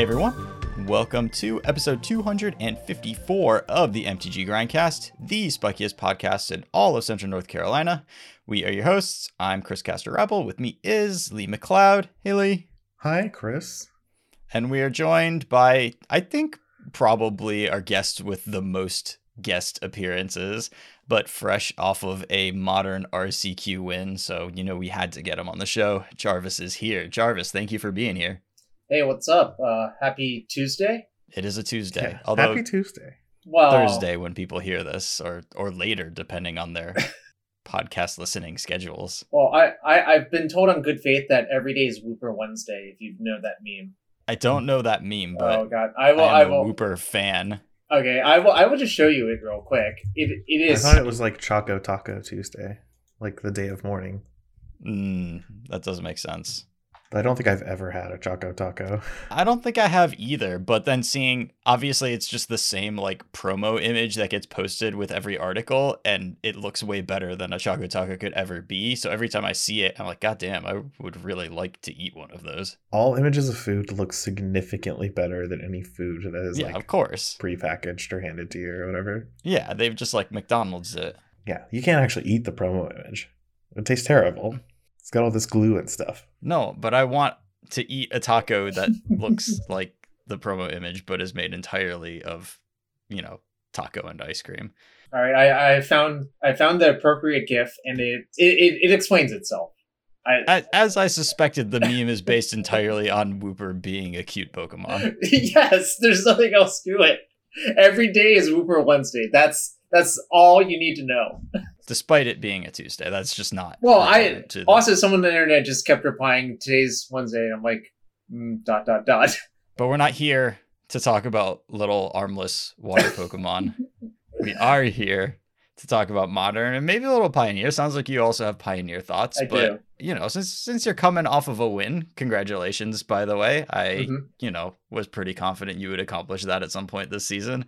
Hey everyone, welcome to episode 254 of the MTG Grindcast, the spikiest podcast in all of Central North Carolina. We are your hosts. I'm Chris Castor Rebel. With me is Lee McLeod. Hey Lee. Hi, Chris. And we are joined by, I think, probably our guest with the most guest appearances, but fresh off of a modern RCQ win. So, you know, we had to get him on the show. Jarvis is here. Jarvis, thank you for being here. Hey, what's up? Uh, happy Tuesday. It is a Tuesday. Yeah, although Happy Tuesday. Well, Thursday when people hear this, or or later, depending on their podcast listening schedules. Well, I, I I've been told on good faith that every day is Wooper Wednesday. If you know that meme. I don't know that meme, but oh God, I will. I I, am a will. Wooper fan. Okay, I will. I will just show you it real quick. It it I thought it was like Choco Taco Tuesday, like the day of mourning. Mm, that doesn't make sense. I don't think I've ever had a Choco Taco. I don't think I have either, but then seeing obviously it's just the same like promo image that gets posted with every article and it looks way better than a Choco Taco could ever be. So every time I see it, I'm like, God damn, I would really like to eat one of those. All images of food look significantly better than any food that is yeah, like of course. prepackaged or handed to you or whatever. Yeah, they've just like McDonald's it. Yeah, you can't actually eat the promo image. It tastes terrible. It's got all this glue and stuff. No, but I want to eat a taco that looks like the promo image, but is made entirely of, you know, taco and ice cream. All right, I, I found I found the appropriate GIF, and it it, it, it explains itself. I As, as I suspected, the meme is based entirely on Wooper being a cute Pokemon. yes, there's nothing else to it. Every day is Wooper Wednesday. That's that's all you need to know. Despite it being a Tuesday, that's just not. Well, I also someone on the internet just kept replying today's Wednesday, and I'm like, mm, dot dot dot. But we're not here to talk about little armless water Pokemon. we are here to talk about modern and maybe a little pioneer. Sounds like you also have pioneer thoughts. I but do. you know, since since you're coming off of a win, congratulations, by the way. I Mhm. you know, was pretty confident you would accomplish that at some point this season.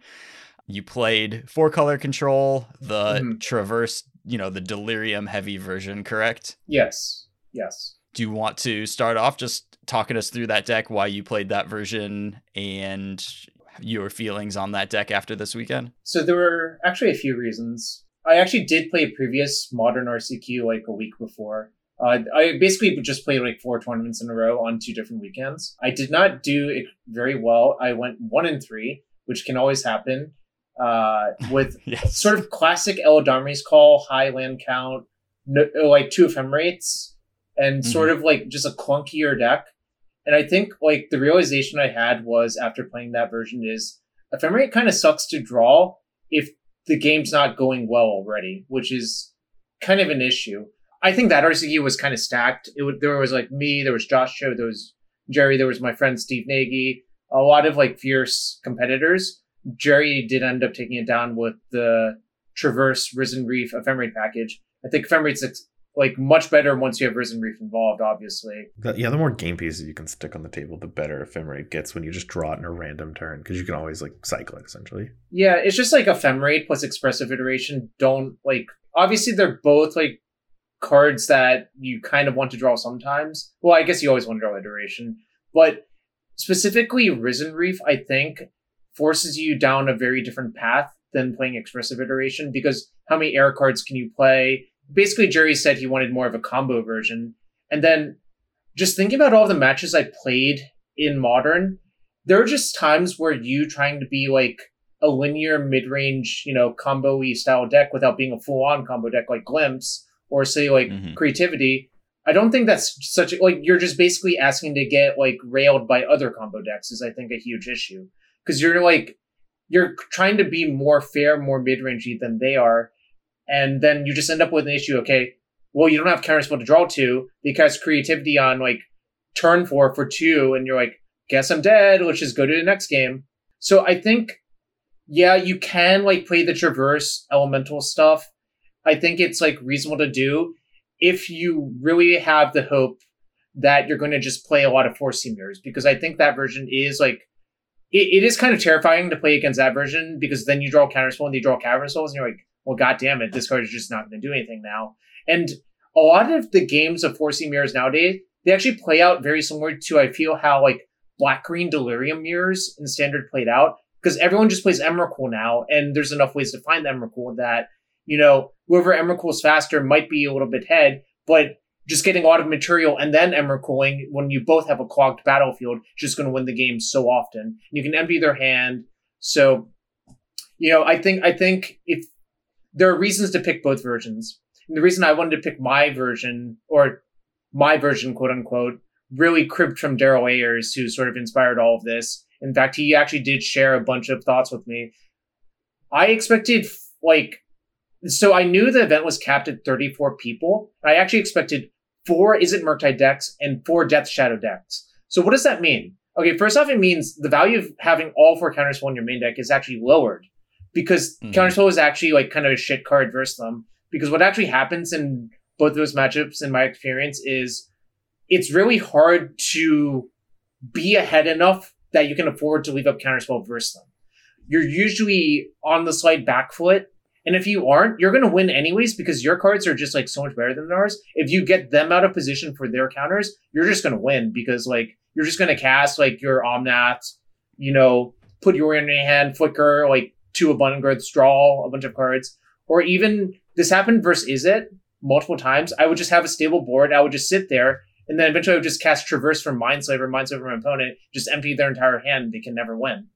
You played four color control, the Mhm. traverse, you know, the delirium heavy version, correct? Yes, yes. Do you want to start off just talking us through that deck, why you played that version, and your feelings on that deck after this weekend? So there were actually a few reasons. I actually did play a previous modern RCQ like a week before. Uh, I basically just played like four tournaments in a row on two different weekends. I did not do it very well. I went one and three, which can always happen. Uh, with Yes. sort of classic Eladamri's call, high land count, no, like two ephemerates, and sort of like just a clunkier deck. And I think like the realization I had was after playing that version is ephemerate kind of sucks to draw if the game's not going well already, which is kind of an issue. I think that RCQ was kind of stacked. It there was like me, there was Josh Cho, there was Jerry, there was my friend Steve Nagy, a lot of like fierce competitors. Jerry did end up taking it down with the Traverse Risen Reef Ephemerate package. I think Ephemerate's ex- like much better once you have Risen Reef involved, obviously. The- yeah, the more game pieces you can stick on the table, the better ephemerate gets when you just draw it in a random turn because you can always like cycle it essentially. Yeah, it's just like Ephemerate plus Expressive Iteration don't like. Obviously, they're both like cards that you kind of want to draw sometimes. Well, I guess you always want to draw Iteration, but specifically Risen Reef, I think, forces you down a very different path than playing Expressive Iteration because how many air cards can you play? Basically, Jerry said he wanted more of a combo version. And then just thinking about all the matches I played in Modern, there are just times where you trying to be like a linear mid-range, you know, combo-y style deck without being a full-on combo deck like Glimpse or say like Mhm. Creativity. I don't think that's such a, like you're just basically asking to get like railed by other combo decks is I think a huge issue because you're like you're trying to be more fair, more mid-rangey than they are, and then you just end up with an issue. Okay, well you don't have counterspell to draw to because creativity on like turn four for two, and you're like, guess I'm dead. Let's just go to the next game. So I think, yeah, you can like play the traverse elemental stuff. I think it's like reasonable to do if you really have the hope that you're going to just play a lot of 4C mirrors because I think that version is like it, it is kind of terrifying to play against that version because then you draw counterspell and you draw souls and you're like, well, god damn it, this card is just not going to do anything now. And a lot of the games of 4C mirrors nowadays, they actually play out very similar to I feel how like black green delirium mirrors in standard played out because everyone just plays Emrakul now, and there's enough ways to find the Emrakul that you know whoever Emrakul's faster might be a little bit ahead, but just getting a lot of material and then Emrakuling when you both have a clogged battlefield just going to win the game so often. You can empty their hand. So, you know, I think I think if there are reasons to pick both versions. And the reason I wanted to pick my version or my version, quote unquote, really cribbed from Daryl Ayers, who sort of inspired all of this. In fact, he actually did share a bunch of thoughts with me. I expected like so I knew the event was capped at 34 people. I actually expected four Izzet Murktide decks and four Death Shadow decks. So what does that mean? Okay, first off, it means the value of having all four counterspell in your main deck is actually lowered because mm-hmm. counterspell is actually like kind of a shit card versus them. Because what actually happens in both those matchups, in my experience, is it's really hard to be ahead enough that you can afford to leave up counterspell versus them. You're usually on the slight back foot and if you aren't, you're going to win anyways because your cards are just like so much better than ours. If you get them out of position for their counters, you're just going to win because like you're just going to cast like your Omnath, you know, put your in hand, flicker like two abundant growths, draw a bunch of cards, or even this happened versus Izzet multiple times. I would just have a stable board. I would just sit there. And then eventually I would just cast Traverse from Mindslaver, Mindslaver my opponent, just empty their entire hand. They can never win.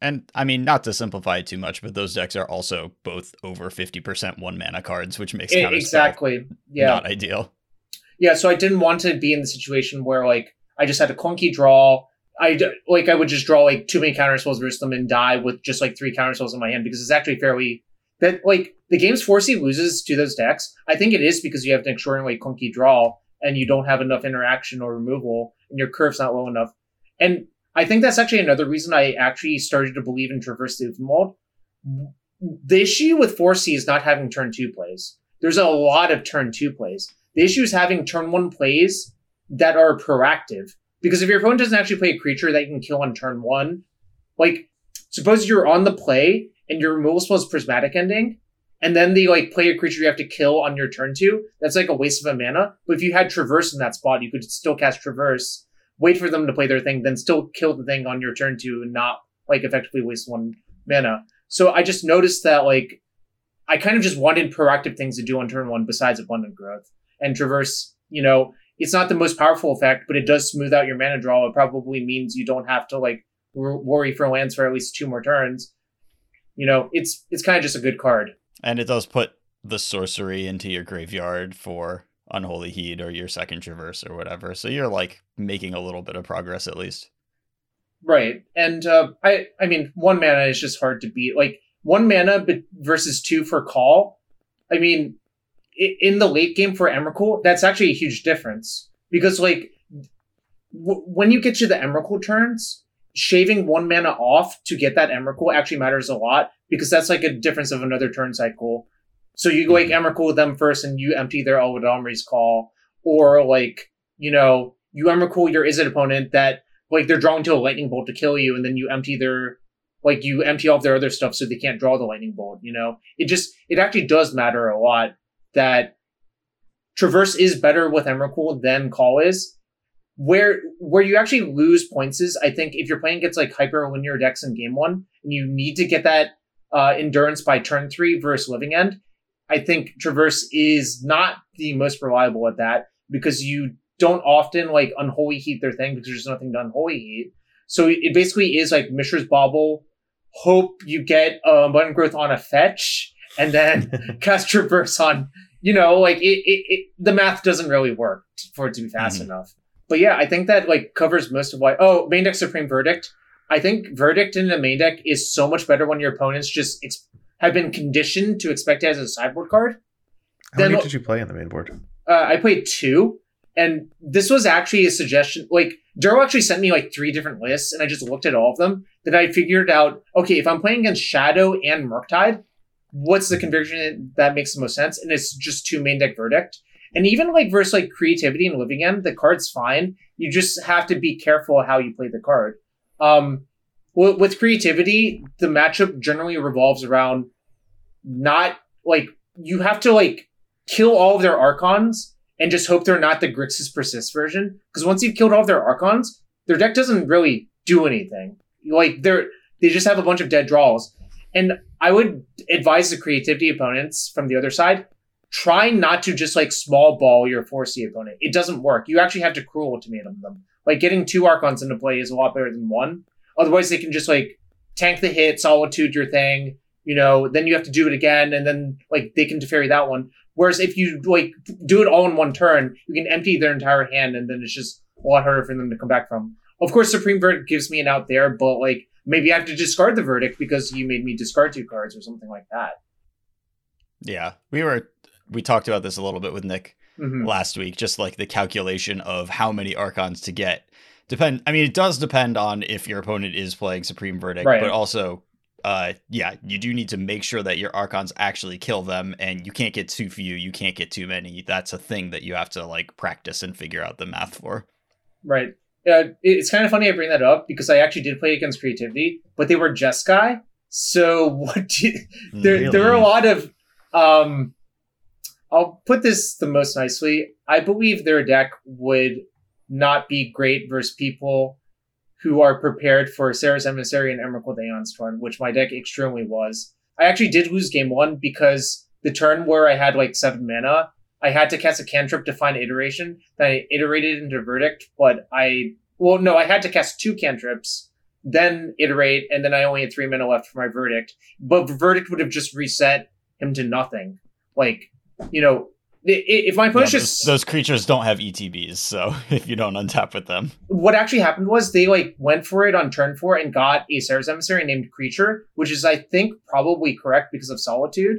And I mean, not to simplify it too much, but those decks are also both over 50% one mana cards, which makes it, exactly yeah not ideal. Yeah, so I didn't want to be in the situation where like I just had a clunky draw. I like I would just draw like too many counter spells versus them and die with just like three counter spells in my hand because it's actually fairly that like the game's 4C loses to those decks. I think it is because you have an extraordinarily clunky draw and you don't have enough interaction or removal and your curve's not low enough. And I think that's actually another reason I actually started to believe in Traverse the Ulvenwald. The issue with 4C is not having turn two plays. There's a lot of turn two plays. The issue is having turn one plays that are proactive. Because if your opponent doesn't actually play a creature that you can kill on turn one, like suppose you're on the play and your removal spell is prismatic ending, and then they like play a creature you have to kill on your turn two, that's like a waste of a mana. But if you had traverse in that spot, you could still cast traverse wait for them to play their thing, then still kill the thing on your turn to not like effectively waste one mana. So I just noticed that like I kind of just wanted proactive things to do on turn one besides abundant growth and traverse. You know, it's not the most powerful effect, but it does smooth out your mana draw. It probably means you don't have to like worry for lands for at least two more turns. You know, it's it's kind of just a good card. And it does put the sorcery into your graveyard for unholy heat or your second traverse or whatever. So you're like making a little bit of progress at least. Right. And uh, I I mean one mana is just hard to beat. Like one mana versus two for call. I mean in the late game for Emrakul, that's actually a huge difference because like w- when you get to the Emrakul turns, shaving one mana off to get that Emrakul actually matters a lot because that's like a difference of another turn cycle so you go like mm-hmm. Emrakul them first and you empty their Elwood call. Or like, you know, you Emrakul your Izzet opponent that like they're drawing to a lightning bolt to kill you, and then you empty their like you empty all their other stuff so they can't draw the lightning bolt, you know? It just it actually does matter a lot that Traverse is better with Emrakul than Call is. Where where you actually lose points is I think if you're playing against like hyper linear decks in game one and you need to get that uh, endurance by turn three versus living end, I think Traverse is not the most reliable at that because you don't often like unholy heat their thing because there's nothing to unholy heat. So it basically is like Mishra's Bauble. Hope you get um, button growth on a fetch and then cast Traverse on. You know, like it, it, it, the math doesn't really work for it to be fast mm-hmm. enough. But yeah, I think that like covers most of why. Oh, main deck Supreme Verdict. I think Verdict in the main deck is so much better when your opponents just ex- have been conditioned to expect it as a sideboard card. How then, many did you play on the main board? Uh, I played two, and this was actually a suggestion. Like Daryl actually sent me like three different lists, and I just looked at all of them. That I figured out, okay, if I'm playing against Shadow and Murktide, what's the configuration that makes the most sense? And it's just two main deck verdict. And even like versus like creativity and living end, the card's fine. You just have to be careful how you play the card. Um, with creativity, the matchup generally revolves around not like you have to like kill all of their archons and just hope they're not the Grixis persist version. Because once you've killed all of their archons, their deck doesn't really do anything. Like they're they just have a bunch of dead draws. And I would advise the creativity opponents from the other side try not to just like small ball your 4C opponent. It doesn't work. You actually have to cruel ultimatum them. Like getting two Archons into play is a lot better than one. Otherwise, they can just like tank the hit, solitude your thing, you know, then you have to do it again, and then like they can Teferi that one. Whereas if you like do it all in one turn, you can empty their entire hand, and then it's just a lot harder for them to come back from. Of course, Supreme Verdict gives me an out there, but like maybe I have to discard the verdict because you made me discard two cards or something like that. Yeah, we were we talked about this a little bit with Nick Mhm. last week, just like the calculation of how many archons to get. Depend. I mean, it does depend on if your opponent is playing Supreme Verdict, Right. but also, uh, yeah, you do need to make sure that your archons actually kill them, and you can't get too few, you can't get too many. That's a thing that you have to like practice and figure out the math for. Right. Uh, it's kind of funny I bring that up because I actually did play against creativity, but they were Jeskai. So what? Do you, there, there were a lot of. Um, I'll put this the most nicely. I believe their deck would not be great versus people who are prepared for Serra's Emissary and Emrakul Aeons Torn, which my deck extremely was. I actually did lose game one because the turn where I had like seven mana, I had to cast a cantrip to find iteration. Then I iterated into verdict, but I well no, I had to cast two cantrips, then iterate, and then I only had three mana left for my verdict. But verdict would have just reset him to nothing. Like, you know, if my Yeah, opponent those, just those creatures don't have ETBs, so if you don't untap with them, what actually happened was they like went for it on turn four and got a Serra's emissary named Creature, which is I think probably correct because of Solitude.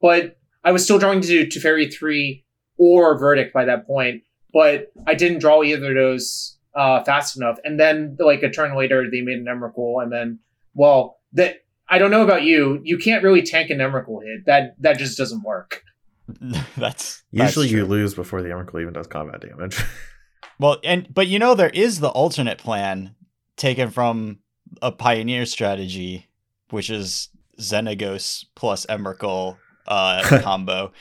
But I was still drawing to Teferi three or Verdict by that point, but I didn't draw either of those uh, fast enough. And then like a turn later, they made an Emrakul, and then well, that I don't know about you, you can't really tank an Emrakul hit. That that just doesn't work. that's Usually that's you lose before the Emrakul even does combat damage. Well, and but you know there is the alternate plan taken from a pioneer strategy, which is Xenagos plus Emrakul uh, combo,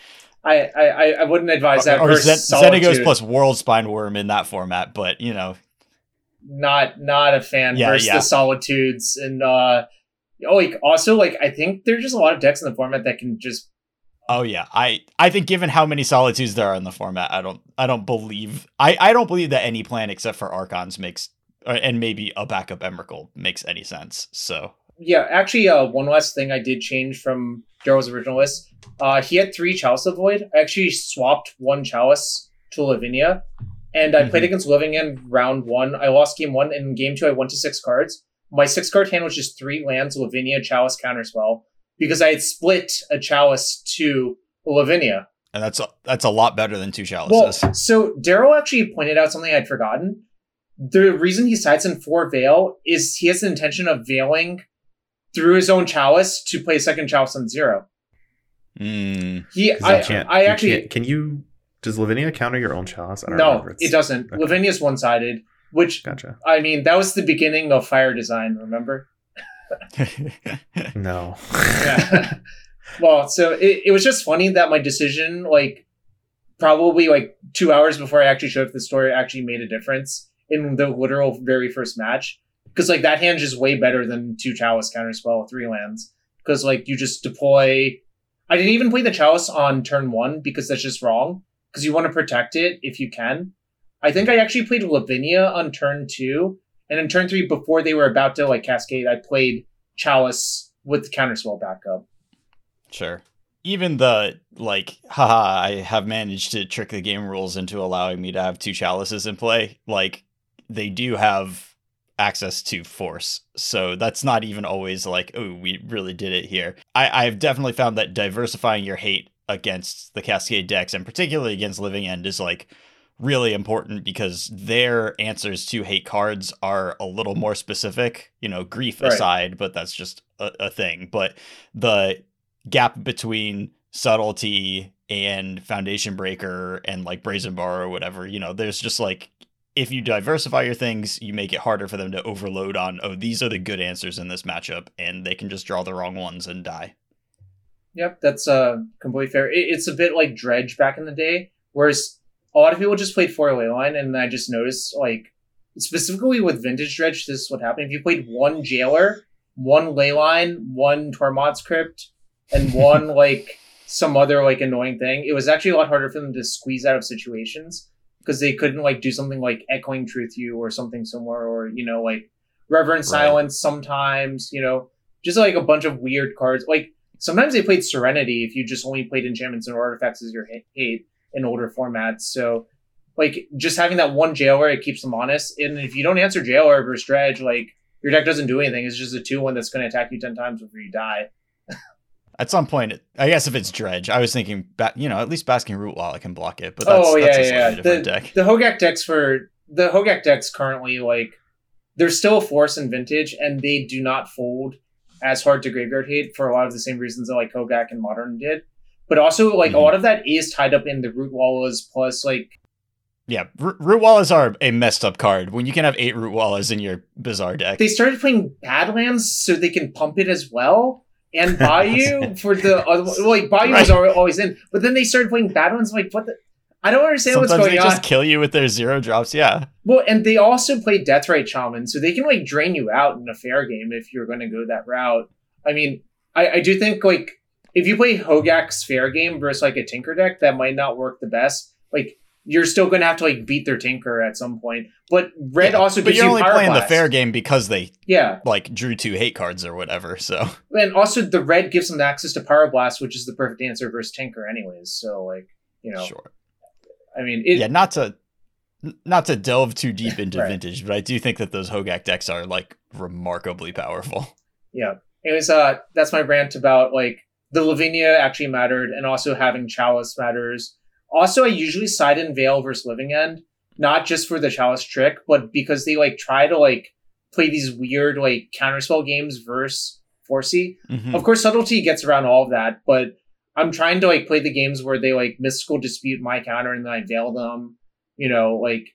I I, I- I wouldn't advise that. or, or Zen- Xenagos plus Worldspine Wurm in that format. But you know, not not a fan Yeah, versus yeah. the solitudes and uh oh like also like I think there's just a lot of decks in the format that can just oh yeah, I I think given how many solitudes there are in the format, I don't I don't believe I I don't believe that any plan except for Archons makes or, and maybe a backup Emrakul makes any sense. So. Yeah actually uh one last thing I did change from Daryl's original list. Uh he had three Chalice of Void. I actually swapped one Chalice to Lavinia and I played Mhm. against in round one. I lost game one. And in game two I went to six cards. My six card hand was just three lands Lavinia Chalice Counterspell because I had split a Chalice to Lavinia and that's a, that's a lot better than two chalices. Well, so Daryl actually pointed out something I'd forgotten. The reason he sides in four veil is he has the intention of veiling through his own chalice to play a second chalice on zero. Mm. He, 'Cause I, you can't- I you actually can't- can you? Does Lavinia counter your own chalice? I don't no, remember. It's- it doesn't. okay. Lavinia's one sided, which Gotcha. I mean that was the beginning of fire design. Remember? No. Yeah. well, so it, it was just funny that my decision, like, probably like two hours before I actually showed up the story, actually made a difference in the literal very first match. Because like that hand is way better than two chalice counterspell with three lands. Because like you just deploy. I didn't even play the chalice on turn one because that's just wrong. Because you want to protect it if you can. I think I actually played Lavinia on turn two, and in turn three, before they were about to like cascade, I played chalice with the counterspell backup. Sure. Even the like, haha, I have managed to trick the game rules into allowing me to have two chalices in play. Like, they do have access to force. So that's not even always like, oh, we really did it here. I, I've definitely found that diversifying your hate against the Cascade decks and particularly against Living End is like really important because their answers to hate cards are a little more specific, you know, grief Right. aside, but that's just a, a thing. But the gap between subtlety and foundation breaker and like brazen bar or whatever you know there's just like if you diversify your things you make it harder for them to overload on oh these are the good answers in this matchup and they can just draw the wrong ones and die Yep, that's uh completely fair. It, it's a bit like Dredge back in the day, whereas a lot of people just played four oh ley line, and I just noticed like specifically with Vintage Dredge, this is what happened. If you played one Jailer, one Leyline, one Tormod's Crypt, and one like some other like annoying thing, it was actually a lot harder for them to squeeze out of situations because they couldn't like do something like Echoing Truth You or something similar, or you know like Reverent Silence sometimes, you know, just like a bunch of weird cards. Like sometimes they played Serenity if you just only played enchantments and artifacts as your hate in older formats. So like just having that one jailer, it keeps them honest. And if you don't answer jailer versus dredge, like your deck doesn't do anything. It's just a two one that's going to attack you ten times before you die. At some point, I guess if it's dredge, I was thinking, ba- you know, at least Basking Rootwalla can block it. But that's, oh yeah, that's yeah, slightly yeah. different The, deck. the Hogak decks for the Hogak decks currently like they're still a force in vintage, and they do not fold as hard to graveyard hate for a lot of the same reasons that like Hogak and Modern did. But also, like a Mhm. lot of that is tied up in the Rootwallas plus like Yeah, R- Rootwallas are a messed up card. When you can have eight Rootwallas in your bizarre deck, they started playing Badlands so they can pump it as well. And Bayou for the other like Bayou was Right. al- always in, but then they started playing Badlands. Like what the? I don't understand sometimes what's going they on. just kill you with their zero drops. Yeah, Well, and they also play Deathrite Shaman, so they can like drain you out in a fair game if you're going to go that route. I mean, I, I do think like if you play Hogak's fair game versus like a Tinker deck, that might not work the best. Like you're still going to have to like beat their Tinker at some point. But Red Yeah, also but gives you're you only playing the fair game because they Yeah, like drew two hate cards or whatever. So and also the Red gives them access to Pyroblast, which is the perfect answer versus Tinker, anyways. So like you know, sure. I mean, it, yeah, not to not to delve too deep into Right. vintage, but I do think that those Hogak decks are like remarkably powerful. Yeah. Anyways, uh, that's my rant about like the Lavinia actually mattered, and also having Chalice matters. Also, I usually side in Veil versus Living End, not just for the Chalice trick, but because they like try to like play these weird like counterspell games versus 4C. Mhm. Of course, subtlety gets around all of that, but I'm trying to like play the games where they like mystical dispute my counter and then I veil them. You know, like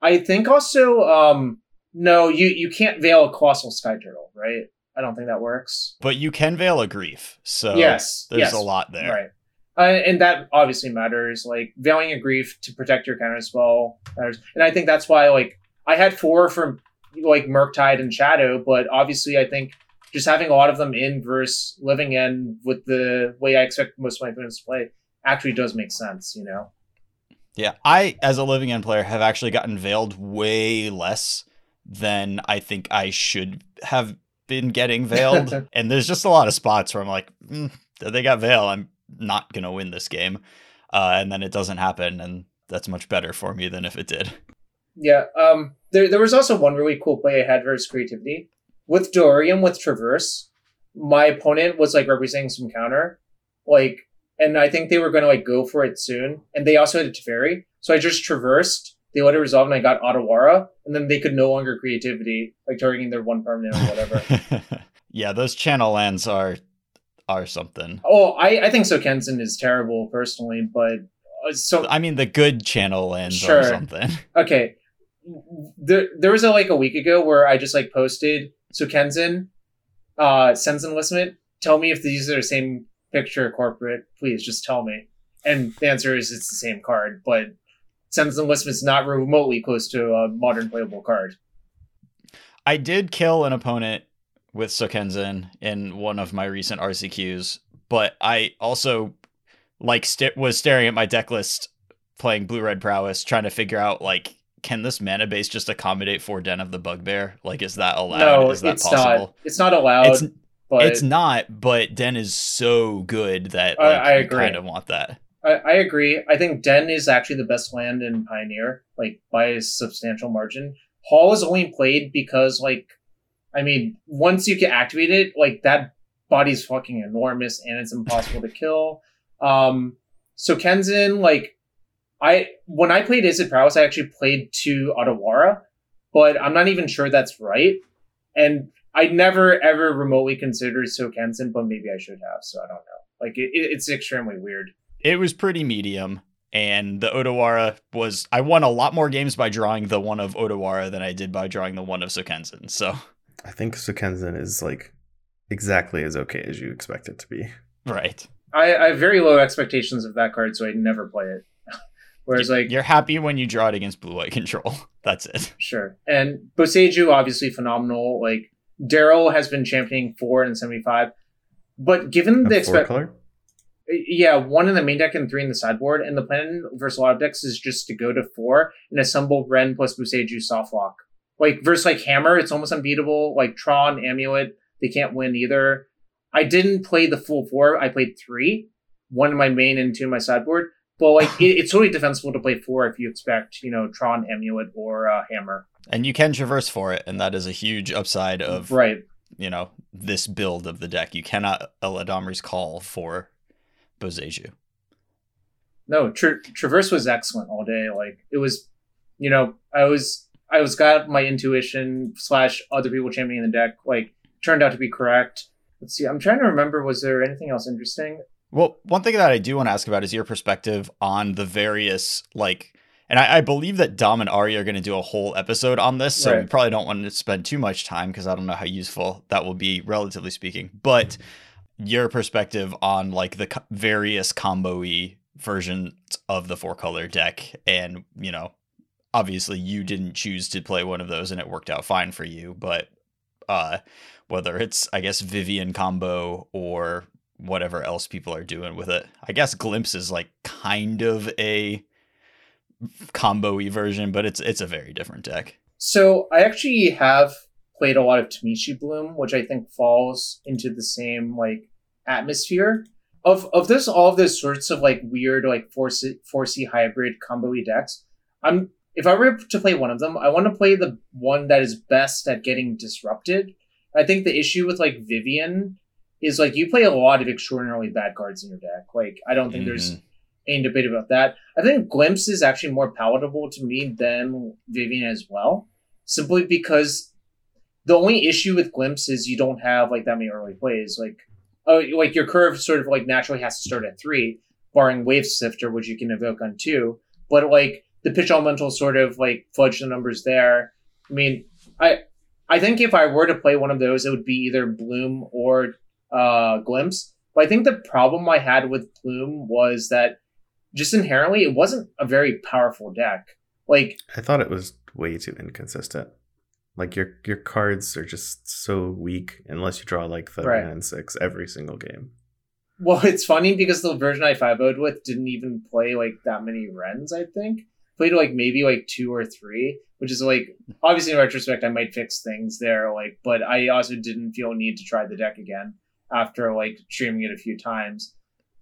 I think also um no, you you can't veil a colossal sky turtle, right? I don't think that works. But you can veil a grief, so yes, there's yes, a lot there. right? Uh, and that obviously matters. Like veiling a grief to protect your counterspell matters, and I think that's why like I had four from like Murktide and Shadow, but obviously I think just having a lot of them in versus living in with the way I expect most of my opponents to play actually does make sense. You know? Yeah, I as a living end player have actually gotten veiled way less than I think I should have been getting veiled, and there's just a lot of spots where I'm like, mm, they got veil, I'm not gonna win this game, uh, and then it doesn't happen, and that's much better for me than if it did. Yeah. Um. There, there was also one really cool play I had versus creativity with Yorion with Traverse. My opponent was like representing some counter, like, and I think they were going to like go for it soon. And they also had a Teferi, so I just traversed. They let it resolve, and I got Otawara, and then they could no longer creativity, like targeting their one permanent or whatever. yeah, those channel lands are are something. oh, I I think so. Kenson is terrible personally, but uh, so I mean, the good channel lands Sure. are something. okay there there was a like a week ago where i just like posted Sokenzan uh sends enlistment tell me if these are the same picture corporate please just tell me and the answer is it's the same card but sends enlistment's not remotely close to a modern playable card I did kill an opponent with Sokenzan in one of my recent RCQs, but I also like st- was staring at my deck list playing blue red prowess trying to figure out like can this mana base just accommodate four den of the bugbear? Like is that allowed? no is that it's possible? not it's not allowed It's but it's not, but Den is so good that I- like, I you agree. kind of want that. I, I agree. I think Den is actually the best land in Pioneer, like by a substantial margin. Hall is only played because, like, I mean, once you can activate it, like that body's fucking enormous and it's impossible to kill. Um, so Kenzen, like, I when I played Izzet Prowess, I actually played to Otawara, but I'm not even sure that's right. And I never ever remotely considered Sokenzan, but maybe I should have. So I don't know. Like, it- it's extremely weird. It was pretty medium, and the Otawara was I won a lot more games by drawing the one of Otawara than I did by drawing the one of Sokenzan. So I think Sokenzan is like exactly as okay as you expect it to be. right. I, I have very low expectations of that card, so I'd never play it. Whereas like You're happy when you draw it against blue white control. That's it. Sure. And Boseiju, obviously phenomenal. Like, Daryl has been championing four and 75. But given the expect, color? Yeah, one in the main deck and three in the sideboard, and the plan versus a lot of decks is just to go to four and assemble Wrenn plus Boseiju soft lock. Like, versus like Hammer, it's almost unbeatable. Like, Tron, Amulet, they can't win either. I didn't play the full four, I played three, one in my main and two in my sideboard. But like, it, it's totally defensible to play four if you expect, you know, Tron, Amulet, or uh, Hammer. And you can traverse for it, and that is a huge upside of Right. you know this build of the deck. You cannot Eladamri's call for Boseiju. No, tra- Traverse was excellent all day. Like it was, you know, I was I was got my intuition slash other people championing the deck like turned out to be correct. Let's see. I'm trying to remember. Was there anything else interesting? Well, one thing that I do want to ask about is your perspective on the various like, and I, I believe that Dom and Ari are going to do a whole episode on this, so we probably don't want to spend too much time because I don't know how useful that will be, relatively speaking. But your perspective on like the co- various combo-y versions of the four color deck, and you know, obviously you didn't choose to play one of those, and it worked out fine for you, but uh, whether it's I guess Vivien combo or whatever else people are doing with it. I guess Glimpse is like kind of a combo-y version, but it's it's a very different deck. So I actually have played a lot of Tameshi Bloom, which I think falls into the same like atmosphere of of this all of those sorts of like weird like four C, four C hybrid combo decks. I'm if I were to play one of them, I want to play the one that is best at getting disrupted. I think the issue with like Vivien is like you play a lot of extraordinarily bad cards in your deck. Like I don't think there's Mhm. any debate about that. I think Glimpse is actually more palatable to me than Vivien as well, simply because the only issue with Glimpse is you don't have like that many early plays. Like, oh, like your curve sort of like naturally has to start at three, barring Wave Sifter, which you can evoke on two. But like the pitch elemental sort of like fudge the numbers there. I mean, I I think if I were to play one of those, it would be either Bloom or uh, Glimpse. But I think the problem I had with Bloom was that just inherently it wasn't a very powerful deck. Like I thought it was way too inconsistent. Like your your cards are just so weak unless you draw like the Right. and six every single game. Well, it's funny because the version I 5 would with didn't even play like that many Wrenns, I think. Played like maybe like two or three, which is like obviously in retrospect I might fix things there, like but I also didn't feel a need to try the deck again after like streaming it a few times.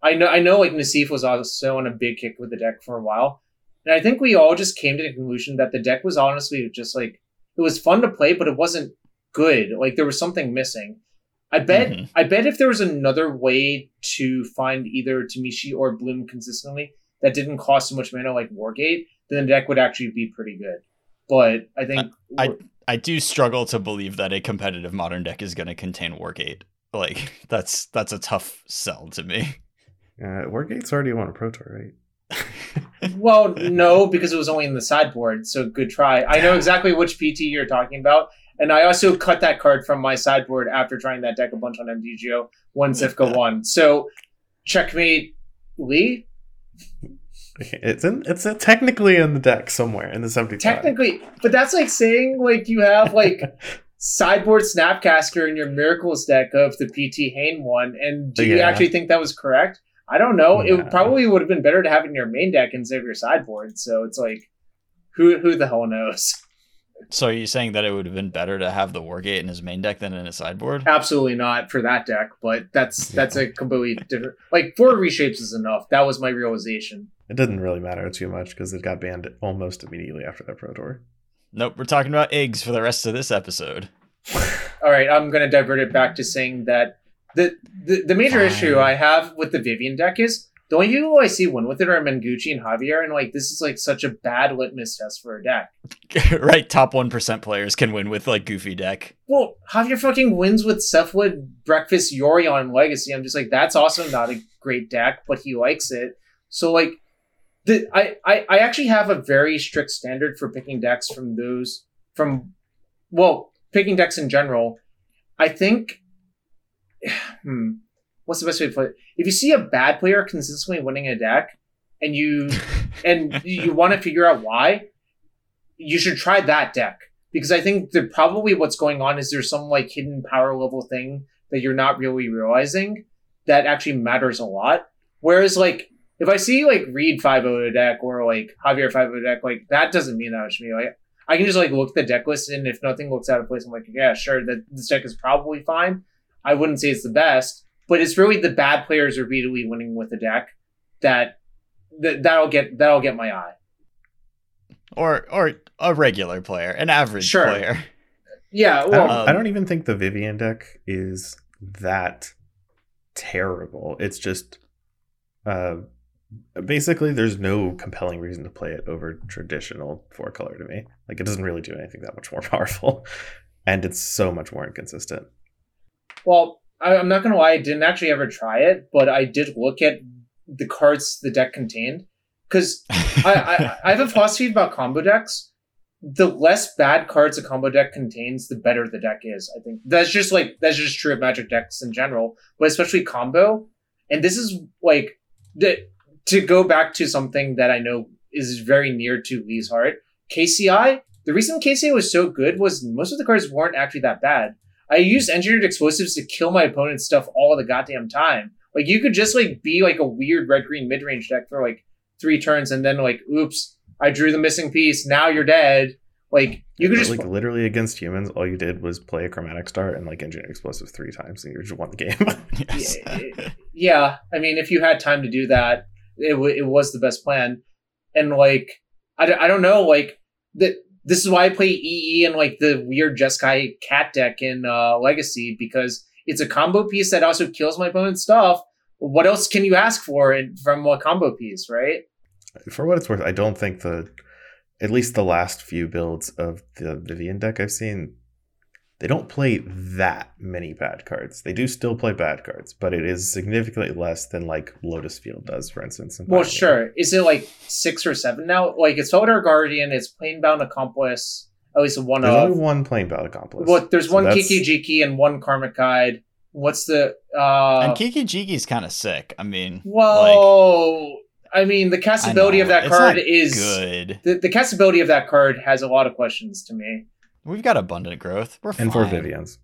I know I know like Nasif was also on a big kick with the deck for a while. And I think we all just came to the conclusion that the deck was honestly just like it was fun to play, but it wasn't good. Like there was something missing. I bet Mhm. I bet if there was another way to find either Tameshi or Bloom consistently that didn't cost so much mana like Wargate, then the deck would actually be pretty good. But I think I I do struggle to believe that a competitive modern deck is going to contain Wargate. Like that's that's a tough sell to me. Uh, Wargate's already won a Pro Tour, right? Well, no, because it was only in the sideboard. So good try. I know exactly which PT you're talking about. And I also cut that card from my sideboard after trying that deck a bunch on MTGO when Cifka won. So checkmate Lee. It's in it's technically in the deck somewhere in the seventy five. Technically, but that's like saying like you have like sideboard Snapcaster in your Miracles deck of the PT Hain one, and do you actually think that was correct? I don't know. It probably would have been better to have it in your main deck instead of your sideboard. So it's like, who who the hell knows? so are you saying that it would have been better to have the Wargate in his main deck than in his sideboard? Absolutely not for that deck, but that's that's a completely different. Like four reshapes is enough. That was my realization. It didn't really matter too much because it got banned almost immediately after that Pro Tour. Nope, we're talking about eggs for the rest of this episode. All right, I'm going to divert it back to saying that the the, the major Fine. issue I have with the Vivien deck is the only people I see win with it are Mengucci and Javier, and like this is like such a bad litmus test for a deck. right, top 1% players can win with like goofy deck. Well, Javier fucking wins with Cephalid, Breakfast, Yorion, and Legacy. I'm just like, that's also not a great deck, but he likes it. So like, the I, I I actually have a very strict standard for picking decks from those from, well, picking decks in general. I think, hmm, what's the best way to put it? If you see a bad player consistently winning a deck, and you and you want to figure out why, you should try that deck because I think that probably what's going on is there's some like hidden power level thing that you're not really realizing that actually matters a lot. Whereas like if I see like Reed 5 deck or like Javier 5 deck, like that doesn't mean that much to me. Like I can just like look the deck list and if nothing looks out of place, I'm like, yeah, sure, that this deck is probably fine. I wouldn't say it's the best, but it's really the bad players repeatedly winning with the deck that that that'll get that'll get my eye. Or or a regular player, an average Sure. player. Yeah, I, well, don't, Um, I don't even think the Vivien deck is that terrible. It's just uh, basically there's no compelling reason to play it over traditional four color to me. Like it doesn't really do anything that much more powerful, and it's so much more inconsistent. Well, I, I'm not gonna lie, I didn't actually ever try it, but I did look at the cards the deck contained because I, I I have a philosophy about combo decks. The less bad cards a combo deck contains, the better the deck is. I think that's just like that's just true of Magic decks in general, but especially combo. And this is like the, to go back to something that I know is very near to Lee's heart. KCI. The reason KCI was so good was most of the cards weren't actually that bad. I used engineered explosives to kill my opponent's stuff all the goddamn time. Like you could just like be like a weird red green mid range deck for like three turns and then like, oops, I drew the missing piece. Now you're dead. Like you could just like literally against humans, all you did was play a chromatic star and like engineer explosives three times, and you just won the game. Yes. Yeah, yeah. I mean, if you had time to do that, it w- it was the best plan. And like, I, d- I don't know, like that. This is why I play EE and like the weird Jeskai cat deck in uh, Legacy because it's a combo piece that also kills my opponent's stuff. What else can you ask for in, from a combo piece, right? For what it's worth, I don't think the at least the last few builds of the Vivien deck I've seen, they don't play that many bad cards. They do still play bad cards, but it is significantly less than like Lotus Field does, for instance. in Well, Pioneer. sure. Is it like six or seven now? Like it's Felidar Guardian, it's Planebound Accomplice, at least one There's of. only one playing Battle Accomplice. What there's So one that's- Kiki Jiki and one Karmic Guide. What's the uh and Kiki Jiki's kind of sick. I mean, like, Whoa! I mean, the I castability of that it's card is good. the, the castability of that card has a lot of questions to me. We've got abundant growth. We're fine. and for Vivien's.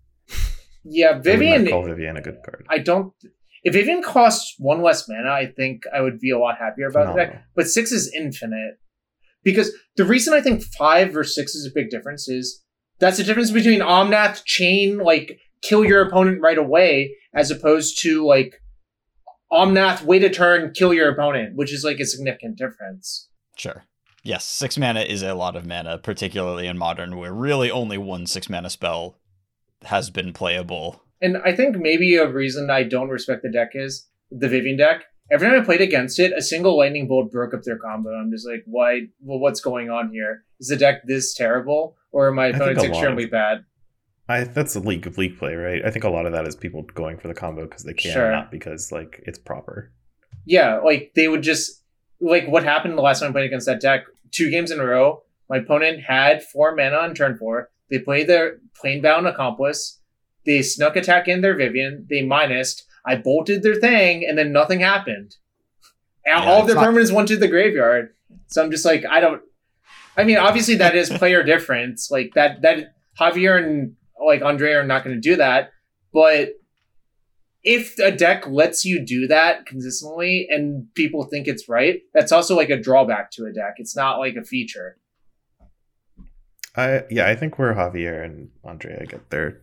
Yeah, I Vivien. call Vivien a good card. I don't. If Vivien costs one less mana, I think I would be a lot happier about the deck. Phenomenal. But six is infinite. Because the reason I think five versus six is a big difference is that's the difference between Omnath chain, like kill your opponent right away, as opposed to like Omnath wait a turn, kill your opponent, which is like a significant difference. Sure. Yes, six mana is a lot of mana, particularly in modern, where really only one six mana spell has been playable. And I think maybe a reason I don't respect the deck is the Vivien deck. Every time I played against it, a single lightning bolt broke up their combo. I'm just like, why? Well, what's going on here? Is the deck this terrible, or am I think opponents extremely of- bad? I that's a league of league play, right? I think a lot of that is people going for the combo because they can, Sure. not because like it's proper. Yeah, like they would just like what happened the last time I played against that deck. Two games in a row, my opponent had four mana on turn four. They played their planebound accomplice. They snuck attack in their Vivien. They minused. I bolted their thing, and then nothing happened. And Yeah, all of their not- permanents went to the graveyard. So I'm just like, I don't. I mean, obviously that is player difference. Like that. That Javier and like Andre are not going to do that, but if a deck lets you do that consistently and people think it's right, that's also like a drawback to a deck. It's not like a feature. I yeah, I think where Javier and Andrea get their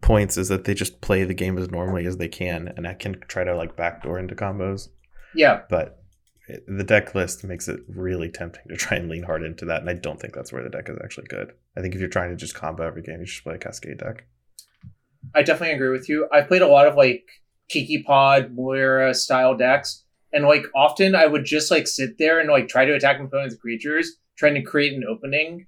points is that they just play the game as normally as they can, and I can try to like backdoor into combos. Yeah, But it, the deck list makes it really tempting to try and lean hard into that, and I don't think that's where the deck is actually good. I think if you're trying to just combo every game, you should play a Cascade deck. I definitely agree with you. I've played a lot of like Kiki Pod, Moira style decks, and like often I would just like sit there and like try to attack my opponent's creatures, trying to create an opening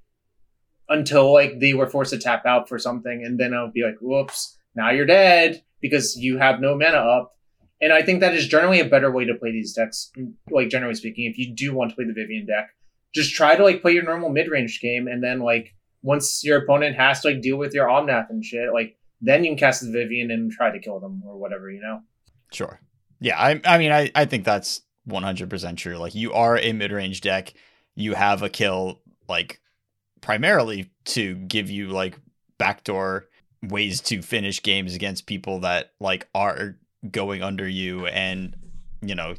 until like they were forced to tap out for something, and then I would be like, "Whoops, now you're dead because you have no mana up." And I think that is generally a better way to play these decks. Like generally speaking, if you do want to play the Vivien deck, just try to like play your normal mid range game, and then like once your opponent has to like deal with your Omnath and shit, like then you can cast the Vivien and try to kill them or whatever, you know? Sure. Yeah, I I mean I, I think that's 100% true. Like you are a mid-range deck, you have a kill like primarily to give you like backdoor ways to finish games against people that like are going under you and you know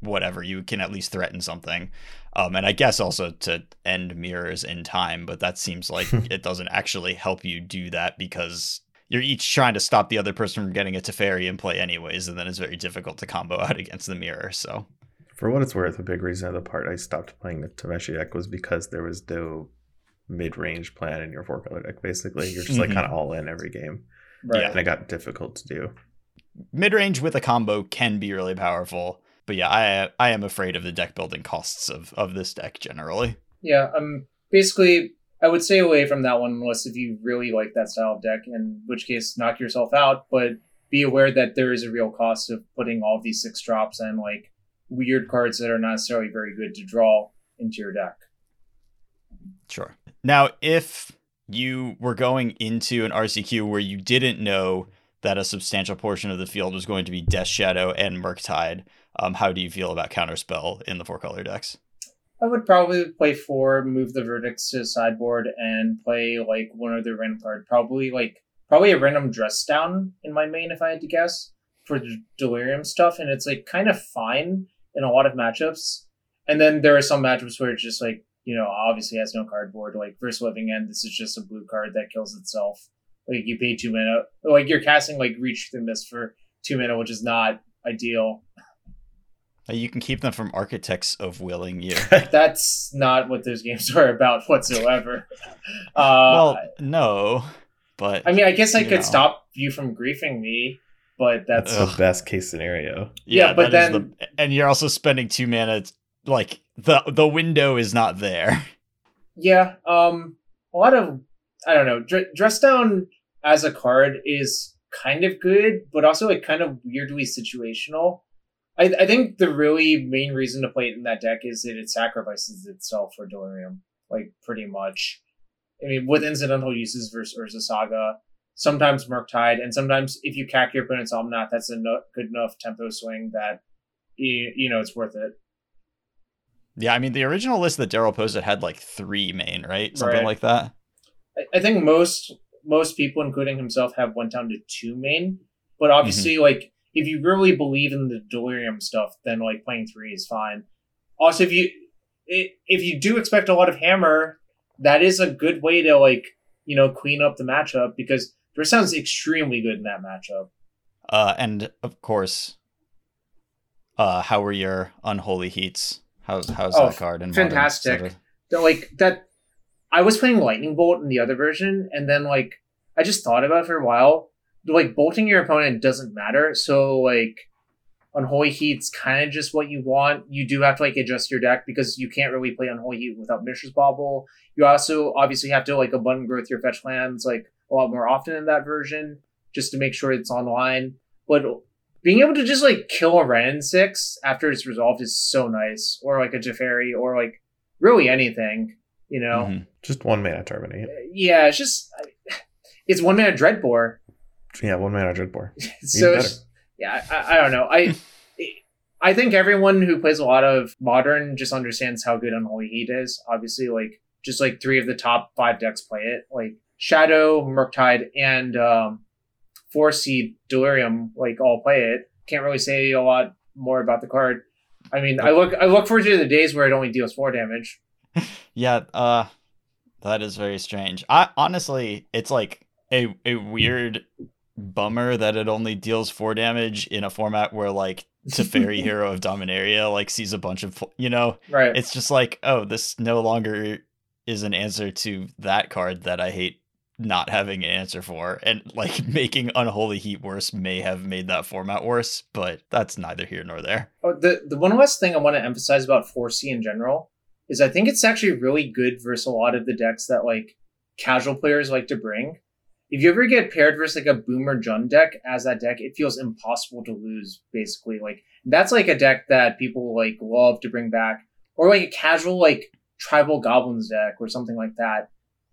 whatever you can at least threaten something um and i guess also to end mirrors in time but that seems like it doesn't actually help you do that because you're each trying to stop the other person from getting a Teferi in play anyways, and then it's very difficult to combo out against the mirror. So, for what it's worth, a big reason of the part I stopped playing the Tameshi deck was because there was no mid-range plan in your four color deck. Basically, you're just like mm-hmm. kind of all in every game. Right. Yeah, and it got difficult to do. Mid-range with a combo can be really powerful, but yeah, I I am afraid of the deck building costs of of this deck generally. Yeah, I'm basically I would stay away from that one unless if you really like that style of deck, in which case knock yourself out. But be aware that there is a real cost of putting all these six drops and like weird cards that are not necessarily very good to draw into your deck. Sure. Now, if you were going into an RCQ where you didn't know that a substantial portion of the field was going to be Death Shadow and Murktide, um, how do you feel about Counterspell in the four color decks? I would probably play four, move the verdicts to the sideboard, and play like one other random card. Probably like probably a random dress down in my main if I had to guess for the delirium stuff, and it's like kind of fine in a lot of matchups. And then there are some matchups where it's just like you know obviously has no cardboard. Like first living end, this is just a blue card that kills itself. Like you pay two mana, like you're casting like reach the mist for two mana, which is not ideal. You can keep them from architects of willing you. That's not what those games are about whatsoever. Uh, well, no, but I mean, I guess I could know. stop you from griefing me, but that's Ugh. the best case scenario. Yeah, yeah but then the, and you're also spending two mana. Like the the window is not there. Yeah, um, a lot of I don't know. Dr- Dress down as a card is kind of good, but also like kind of weirdly situational I, I think the really main reason to play it in that deck is that it sacrifices itself for Delirium, like pretty much. I mean, with incidental uses versus Urza Saga, sometimes Murktide, and sometimes if you cack your opponent's Omnath, that's a no- good enough tempo swing that you, you know it's worth it. Yeah, I mean the original list that Daryl posted had like three main, right? Something right. like that. I, I think most most people, including himself, have went down to two main, but obviously, mm-hmm. like if you really believe in the delirium stuff, then like playing three is fine. Also, if you if you do expect a lot of hammer, that is a good way to like you know clean up the matchup because there sounds extremely good in that matchup. Uh, and of course, uh, how were your unholy heats? How's how's oh, that card? And fantastic. Modern, like that, I was playing lightning bolt in the other version, and then like I just thought about it for a while like bolting your opponent doesn't matter. So like Unholy Heat's kind of just what you want. You do have to like adjust your deck because you can't really play Unholy Heat without Mishra's Bauble. You also obviously have to like abundant growth your fetch lands like a lot more often in that version just to make sure it's online. But being able to just like kill a Wrenn six after it's resolved is so nice. Or like a Teferi or like really anything, you know. Mm-hmm. Just one mana terminate. Yeah, it's just it's one mana Dreadbore yeah, one mana Dreadbore. so yeah, I, I don't know. I I think everyone who plays a lot of modern just understands how good Unholy Heat is. Obviously, like just like three of the top five decks play it. Like Shadow, Murktide, and um, 4C Delirium, like all play it. Can't really say a lot more about the card. I mean, I look I look forward to the days where it only deals four damage. yeah, uh, that is very strange. I honestly, it's like a a weird bummer that it only deals four damage in a format where like Teferi Hero of Dominaria like sees a bunch of you know? Right. It's just like oh this no longer is an answer to that card that I hate not having an answer for. And like making unholy heat worse may have made that format worse but that's neither here nor there. Oh, the the one last thing i want to emphasize about 4c in general is i think it's actually really good versus a lot of the decks that like casual players like to bring if you ever get paired versus like a Boomer Jund deck as that deck, it feels impossible to lose. Basically, like that's like a deck that people like love to bring back, or like a casual like tribal goblins deck or something like that.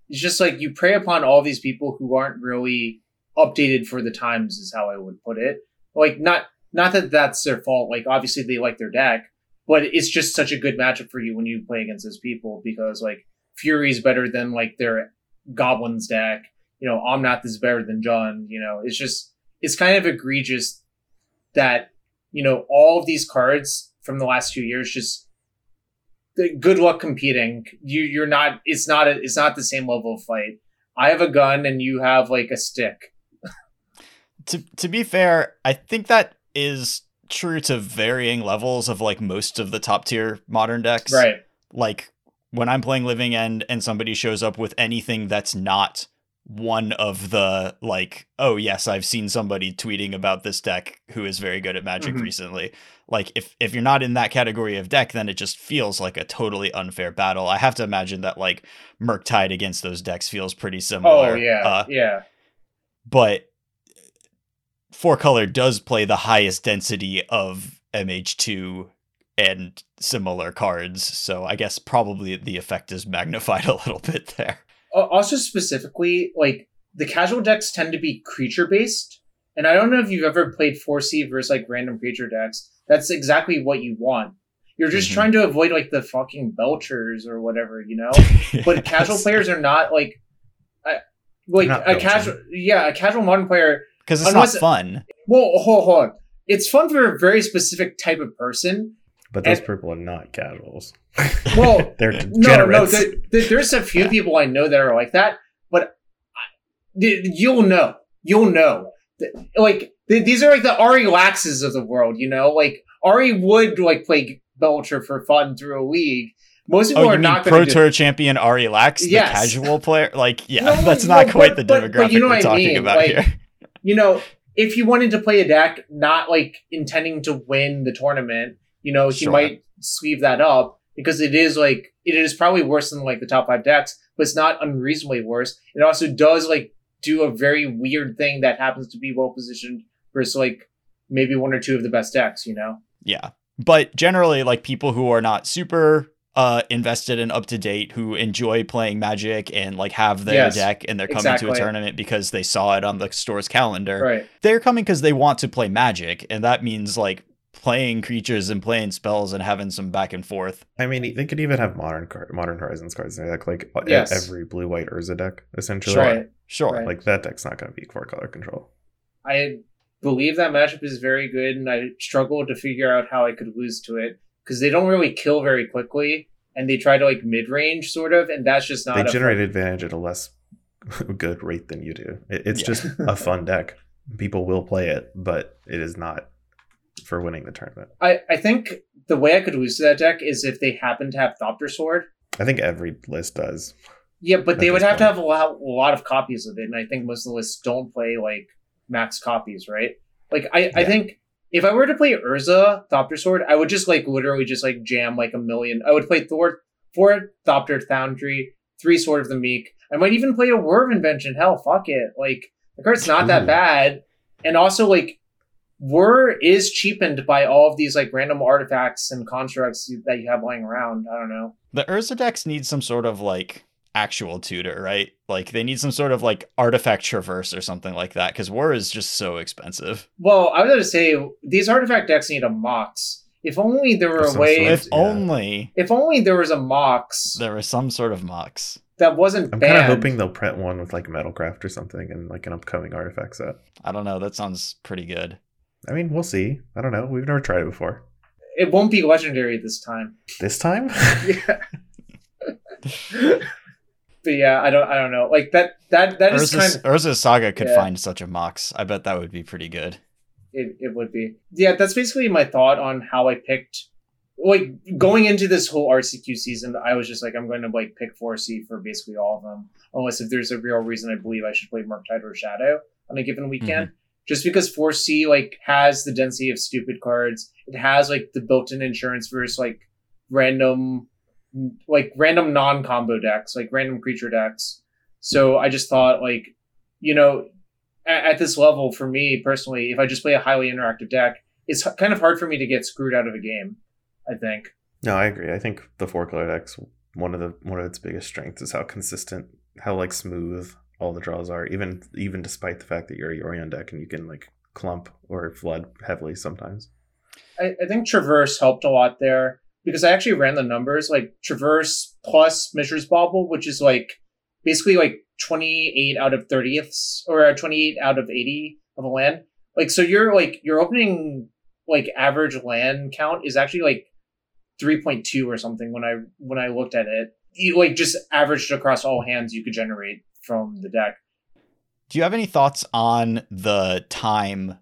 It's just like you prey upon all these people who aren't really updated for the times, is how I would put it. Like not not that that's their fault. Like obviously they like their deck, but it's just such a good matchup for you when you play against those people because like Fury's better than like their Goblins deck. You know, Omnath is better than John. You know, it's just it's kind of egregious that you know all of these cards from the last few years just the good luck competing. You you're not. It's not. A, it's not the same level of fight. I have a gun and you have like a stick. to to be fair, I think that is true to varying levels of like most of the top tier modern decks. Right. Like when I'm playing Living End and somebody shows up with anything that's not one of the like oh yes i've seen somebody tweeting about this deck who is very good at magic mm-hmm. recently. Like if if you're not in that category of deck then it just feels like a totally unfair battle. I have to imagine that like murktide against those decks feels pretty similar oh yeah uh, yeah. but four color does play the highest density of mh2 and similar cards so i guess probably the effect is magnified a little bit there also specifically like the casual decks tend to be creature based and i don't know if you've ever played 4c versus like random creature decks. That's exactly what you want. You're just mm-hmm. trying to avoid like the fucking belchers or whatever you know? Yes. but casual players are not like I, like not a casual yeah a casual modern player because it's unless, not fun. Well hold, hold on. It's fun for a very specific type of person but those and, people are not casuals. Well, they're no, no. The, the, there's a few people I know that are like that, but you'll know, you'll know. Like these are like the Ari Laxes of the world, you know. Like Ari would like play Belcher for fun through a league. Most people oh, are not pro tour champion Ari Lax, the casual player. Like, yeah, no, that's not quite the demographic but, but you know we're talking mean. about like, here. You know, if you wanted to play a deck not like intending to win the tournament, you know, he sure. might sleeve that up because it is like it is probably worse than like the top five decks, but it's not unreasonably worse. It also does like do a very weird thing that happens to be well positioned versus like maybe one or two of the best decks, you know? Yeah. But generally, like people who are not super uh, invested and up to date, who enjoy playing Magic and like have their yes, deck and they're coming exactly. to a tournament because they saw it on the store's calendar. Right. They're coming because they want to play Magic, and that means like playing creatures and playing spells and having some back and forth. I mean, they could even have modern card, modern horizons cards in their deck, like uh, yes. every blue white Urza deck, essentially. Sure, sure. Right. Like that deck's not going to be four color control. I believe that matchup is very good, and I struggle to figure out how I could lose to it because they don't really kill very quickly, and they try to like mid range sort of, and that's just not. They generate fun... advantage at a less good rate than you do. it's yeah. just a fun deck. People will play it, but it is not for winning the tournament. I, I think the way I could lose to that deck is if they happen to have Thopter Sword. I think every list does. Yeah, but they would have point. to have a lot, a lot of copies of it, and I think most of the lists don't play like max copies, right? Like I, yeah. I think if I were to play Urza Thopter Sword, I would just like literally just like jam like a million. I would play Thor four Thopter Foundry, three Sword of the Meek. I might even play a Whir Invention. Hell, fuck it. Like the card's not Ooh. that bad. And also like Whir is cheapened by all of these like random artifacts and constructs that you have lying around. I don't know. The Urza decks need some sort of like actual tutor, right? Like they need some sort of like artifact traverse or something like that because Whir is just so expensive. Well, I was going to say these artifact decks need a mox. If only there were a way. If yeah. only. If only there was a mox. There was some sort of mox that wasn't. I'm kind of hoping they'll print one with like Metalcraft or something and like an upcoming artifact set. I don't know. That sounds pretty good. I mean, we'll see. I don't know. We've never tried it before. It won't be legendary this time. This time? yeah. but yeah, I don't. I don't know. Like that. That that is Urza's, kind of, Urza's Saga could yeah. find such a mox. I bet that would be pretty good. It it would be. Yeah, that's basically my thought on how I picked. Like going into this whole RCQ season, I was just like, I'm going to like pick 4C for basically all of them, unless if there's a real reason I believe I should play Murktide or Shadow on a given weekend. Mm-hmm just because 4C like has the density of stupid cards, it has like the built-in insurance versus like random like random non-combo decks, like random creature decks. So I just thought like, you know, at, at this level for me personally, if I just play a highly interactive deck, it's kind of hard for me to get screwed out of a game. I think. No, I agree. I think the four color decks one of the one of its biggest strengths is how consistent, how like smooth all the draws are, even even despite the fact that you're a Yorion deck and you can like clump or flood heavily sometimes. I, I think Traverse helped a lot there because I actually ran the numbers. Like Traverse plus Mishra's Bauble, which is like basically like 28 out of 30ths or 28 out of 80 of a land. Like so you're like your opening like average land count is actually like 3.2 or something when I when I looked at it. You like just averaged across all hands you could generate from the deck. Do you have any thoughts on the time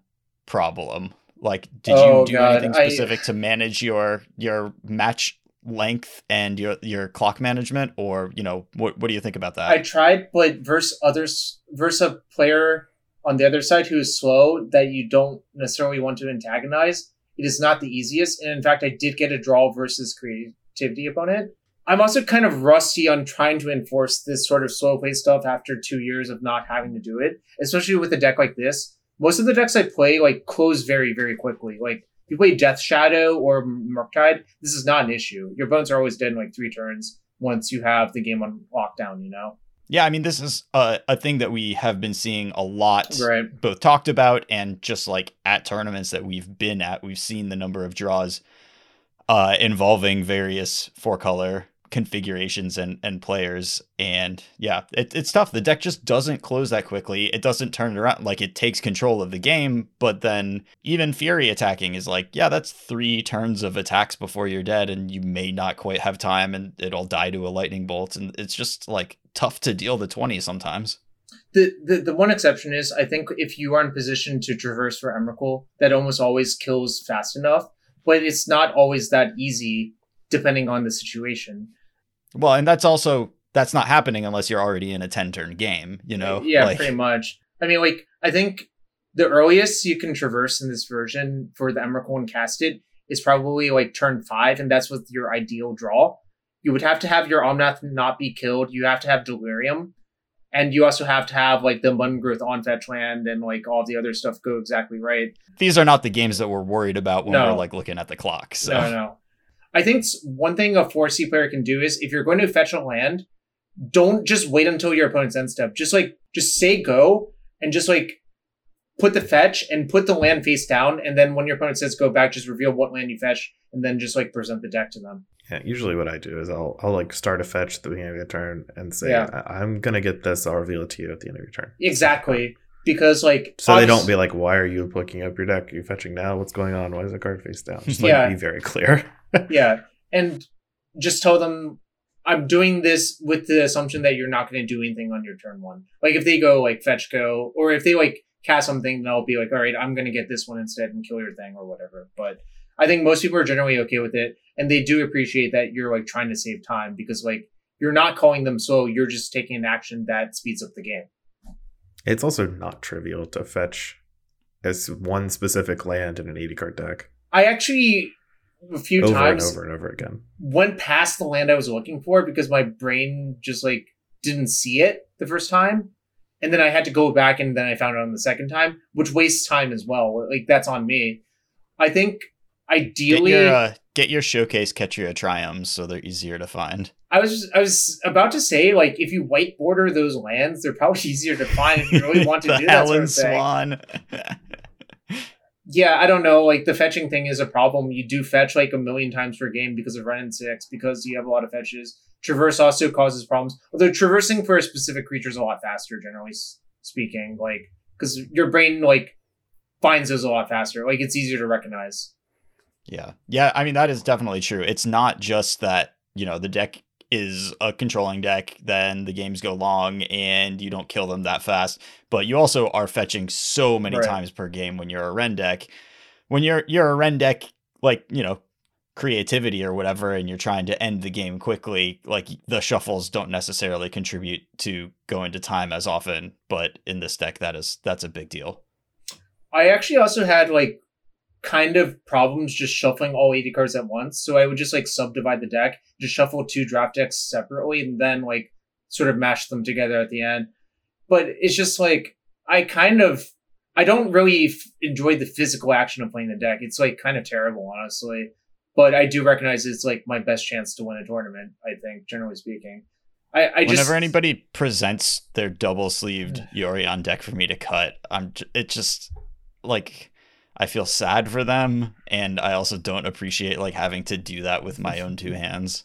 problem? Like, did Oh, you do God, anything I- specific to manage your your match length and your your clock management, or you know, what what do you think about that? I tried, but versus others, versus a player on the other side who is slow that you don't necessarily want to antagonize, it is not the easiest. And in fact, I did get a draw versus creativity opponent. I'm also kind of rusty on trying to enforce this sort of slow play stuff after two years of not having to do it, especially with a deck like this. Most of the decks I play like close very, very quickly. Like if you play Death Shadow or Murktide, this is not an issue. Your bones are always dead in like three turns once you have the game on lockdown, you know? yeah, I mean, this is a a thing that we have been seeing a lot. Right. both talked about and just like at tournaments that we've been at, we've seen the number of draws uh, involving various four color configurations and and players. And yeah, it, it's tough. The deck just doesn't close that quickly. It doesn't turn it around like it takes control of the game. But then even Fury attacking is like, yeah, that's three turns of attacks before you're dead, and you may not quite have time, and it'll die to a lightning bolt. And it's just like tough to deal the twenty sometimes. The, the the one exception is I think if you are in position to traverse for Emrakul, that almost always kills fast enough, but it's not always that easy depending on the situation. Well, and that's also that's not happening unless you're already in a 10 turn game, you know? yeah, Like, pretty much. I mean, like I think the earliest you can traverse in this version for the Emrakul and casted is probably like turn five, and that's with your ideal draw. You would have to have your Omnath not be killed. You have to have Delirium, and you also have to have like the Abundant Growth on fetch land and like all the other stuff go exactly right. these are not the games that we're worried about when No. we're like looking at the clock. So No, no. I think one thing a 4C player can do is if you're going to fetch a land, don't just wait until your opponent's end step. Just like, just say go and just like put the fetch and put the land face down. And then when your opponent says go back, just reveal what land you fetch and then just like present the deck to them. Yeah, usually what I do is I'll I'll like start a fetch at the beginning of your turn and say Yeah. I- I'm gonna get this. I'll reveal it to you at the end of your turn. Exactly. Because like, So they don't be like, "Why are you picking up your deck? Are you fetching now? What's going on? Why is the card face down?" Just like Yeah. be very clear. yeah and just tell them i'm doing this with the assumption that you're not going to do anything on your turn one like if they go like fetch go or if they like cast something they'll be like all right i'm going to get this one instead and kill your thing or whatever but i think most people are generally okay with it and they do appreciate that you're like trying to save time because like you're not calling them slow you're just taking an action that speeds up the game It's also not trivial to fetch as one specific land in an 80 card deck i actually a few over times and over and over again. went past the land I was looking for because my brain just like didn't see it the first time. And then I had to go back and then I found it on the second time, which wastes time as well. Like that's on me. I think get ideally your uh, get your showcase Ketria Triomes so they're easier to find. I was I was about to say like if you white border those lands, they're probably easier to find if you really want to do that sort Helen of thing. Swan. Yeah, I don't know. Like the fetching thing is a problem. You do fetch like a million times per game because of Wrenn and Six, because you have a lot of fetches. Traverse also causes problems. Although traversing for a specific creature is a lot faster, generally speaking. Like because your brain like finds those a lot faster. Like it's easier to recognize. Yeah. Yeah, I mean that is definitely true. It's not just that, you know, the deck is a controlling deck, then the games go long and you don't kill them that fast, but you also are fetching so many Right. times per game when you're a Wrenn deck. When you're you're a Ren deck like, you know, creativity or whatever and you're trying to end the game quickly, like the shuffles don't necessarily contribute to going to time as often, but in this deck that is that's a big deal. I actually also had like kind of problems just shuffling all 80 cards at once. So I would just like subdivide the deck, just shuffle two draft decks separately, and then like sort of mash them together at the end. But it's just like I kind of I don't really f- enjoy the physical action of playing the deck. It's like kind of terrible, honestly. But I do recognize it's like my best chance to win a tournament. I think, generally speaking, I, I just Whenever anybody presents their double sleeved Yorion deck for me to cut, I'm j- it just like I feel sad for them, and I also don't appreciate like having to do that with my own two hands.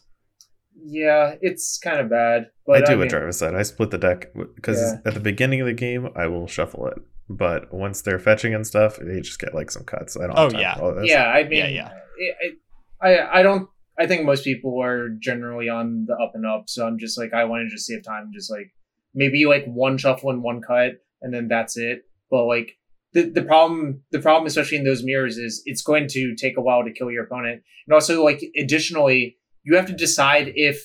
Yeah, it's kind of bad. But I do I what mean, Jarvis said. I split the deck because Yeah. at the beginning of the game, I will shuffle it. But once they're fetching and stuff, they just get like some cuts. I don't. Oh, have time yeah. for all this. yeah, I mean, Yeah, yeah. it- I, I, I don't. I think most people are generally on the up and up. So I'm just like, I want to just save time, and just like maybe like one shuffle and one cut, and then that's it. But like the the problem, the problem, especially in those mirrors, is it's going to take a while to kill your opponent, and also like additionally, you have to decide if,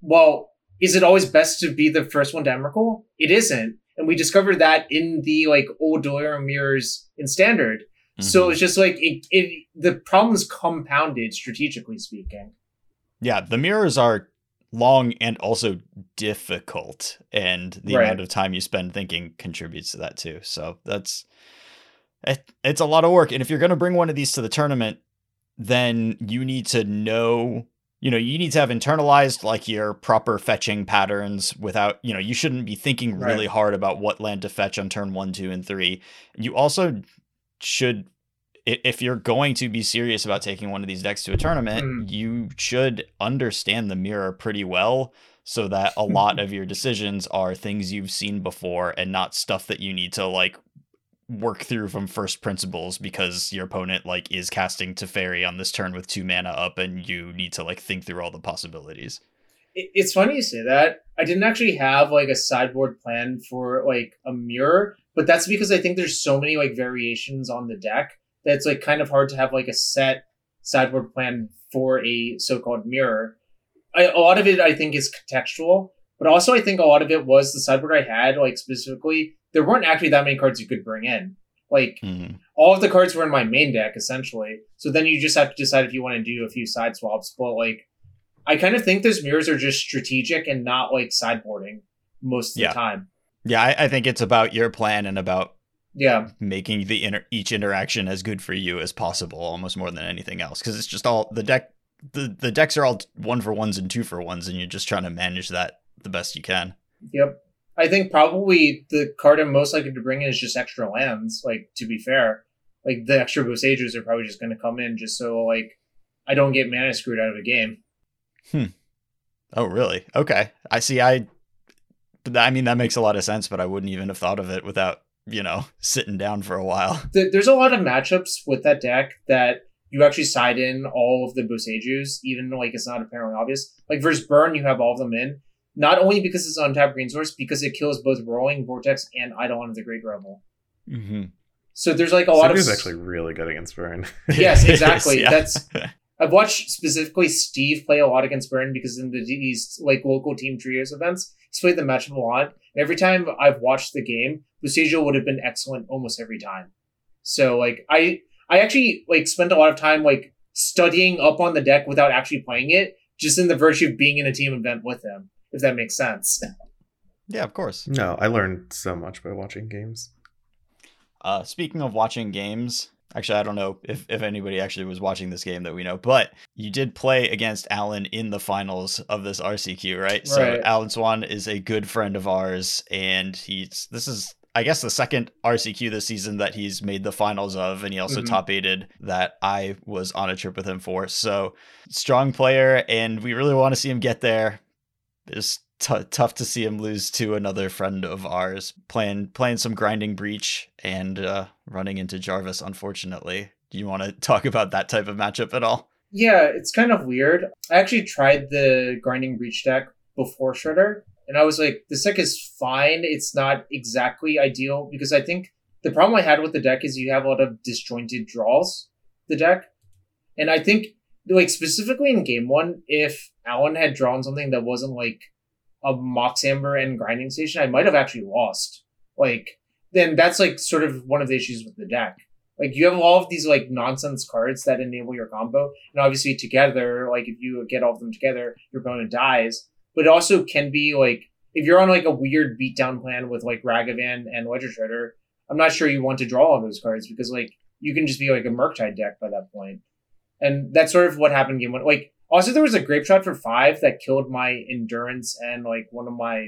well, is it always best to be the first one to Emrakul? It isn't, and we discovered that in the like old delirium mirrors in standard. So Mhm. it's just like it, it the problem's compounded strategically speaking. yeah, the mirrors are long and also difficult, and the Right. amount of time you spend thinking contributes to that too. So that's it, it's a lot of work. And if you're going to bring one of these to the tournament, then you need to know. You know, you need to have internalized like your proper fetching patterns without, you know, you shouldn't be thinking Right. really hard about what land to fetch on turn one, two, and three. You also should if you're going to be serious about taking one of these decks to a tournament, Mm. you should understand the mirror pretty well so that a lot of your decisions are things you've seen before and not stuff that you need to like work through from first principles because your opponent like is casting Teferi on this turn with two mana up and you need to like think through all the possibilities. It's funny you say that. I didn't actually have like a sideboard plan for like a mirror, but that's because I think there's so many like variations on the deck that it's like kind of hard to have like a set sideboard plan for a so-called mirror. I, a lot of it I think is contextual, but also I think a lot of it was the sideboard I had like specifically. There weren't actually that many cards you could bring in. Like Mhm. all of the cards were in my main deck essentially. So then you just have to decide if you want to do a few side swaps. But like, I kind of think those mirrors are just strategic and not like sideboarding most of Yeah. the time. Yeah, I, I think it's about your plan and about Yeah, making the inter- each interaction as good for you as possible almost more than anything else because it's just all the deck the, the decks are all one for ones and two for ones and you're just trying to manage that the best you can yep. I think probably the card I'm most likely to bring in is just extra lands. Like to be fair, like the extra Boseijus are probably just going to come in just so like I don't get mana screwed out of a game. Hmm. Oh really okay i see i i mean that makes a lot of sense but i wouldn't even have thought of it without you know sitting down for a while There's a lot of matchups with that deck that you actually side in all of the Boseijus, even like it's not apparently obvious. Like versus Burn, you have all of them in. Not only because it's on tap green source, because it kills both Roiling, Vortex, and Eidolon of the Great Revel. mm-hmm. So there's like a lot of Sigur's actually really good against Burn. Yes, exactly. Yeah. That's I've watched specifically Steve play a lot against Burn because in the these like local team trios events, he's played the matchup a lot. And every time I've watched the game, Boseiju would have been excellent almost every time. So like I I actually like spent a lot of time like studying up on the deck without actually playing it, just in the virtue of being in a team event with him, if that makes sense. yeah of course no, I learned so much by watching games. Uh, speaking of watching games, actually, I don't know if, if anybody actually was watching this game that we know, but you did play against Alan in the finals of this RCQ, right? right. So. Alan Swan is a good friend of ours, and he's this is I guess the second RCQ this season that he's made the finals of, and he also Mhm. top aided that I was on a trip with him for. So strong player, and we really want to see him get there. It's t- tough to see him lose to another friend of ours playing playing some grinding breach and uh, running into Jarvis. Unfortunately, do you want to talk about that type of matchup at all? Yeah, it's kind of weird. I actually tried the grinding breach deck before Shredder, and I was like, this deck is fine. It's not exactly ideal because I think the problem I had with the deck is you have a lot of disjointed draws. The deck, and I think like specifically in game one, if Alan had drawn something that wasn't like a Mox Amber and grinding station, I might have actually lost. Like then that's like sort of one of the issues with the deck. Like you have all of these like nonsense cards that enable your combo, and obviously together, like if you get all of them together, your opponent dies. But it also can be like if you're on like a weird beatdown plan with like Ragavan and Ledger Shredder, I'm not sure you want to draw all those cards because like you can just be like a Murktide deck by that point. And that's sort of what happened game one. Like also there was a Grapeshot for five that killed my endurance and like one of my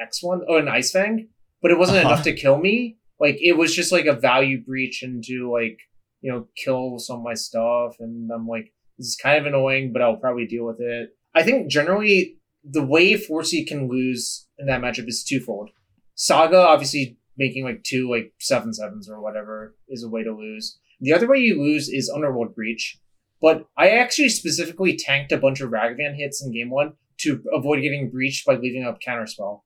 X one oh an Ice Fang, but it wasn't Uh-huh. enough to kill me. like it was just like a value breach into like you know kill some of my stuff, and I'm like this is kind of annoying, but I'll probably deal with it. I think generally the way 4C can lose in that matchup is twofold. Saga obviously making like two like seven sevens or whatever is a way to lose. The other way you lose is Underworld Breach. But I actually specifically tanked a bunch of Ragavan hits in game one to avoid getting breached by leaving up counterspell.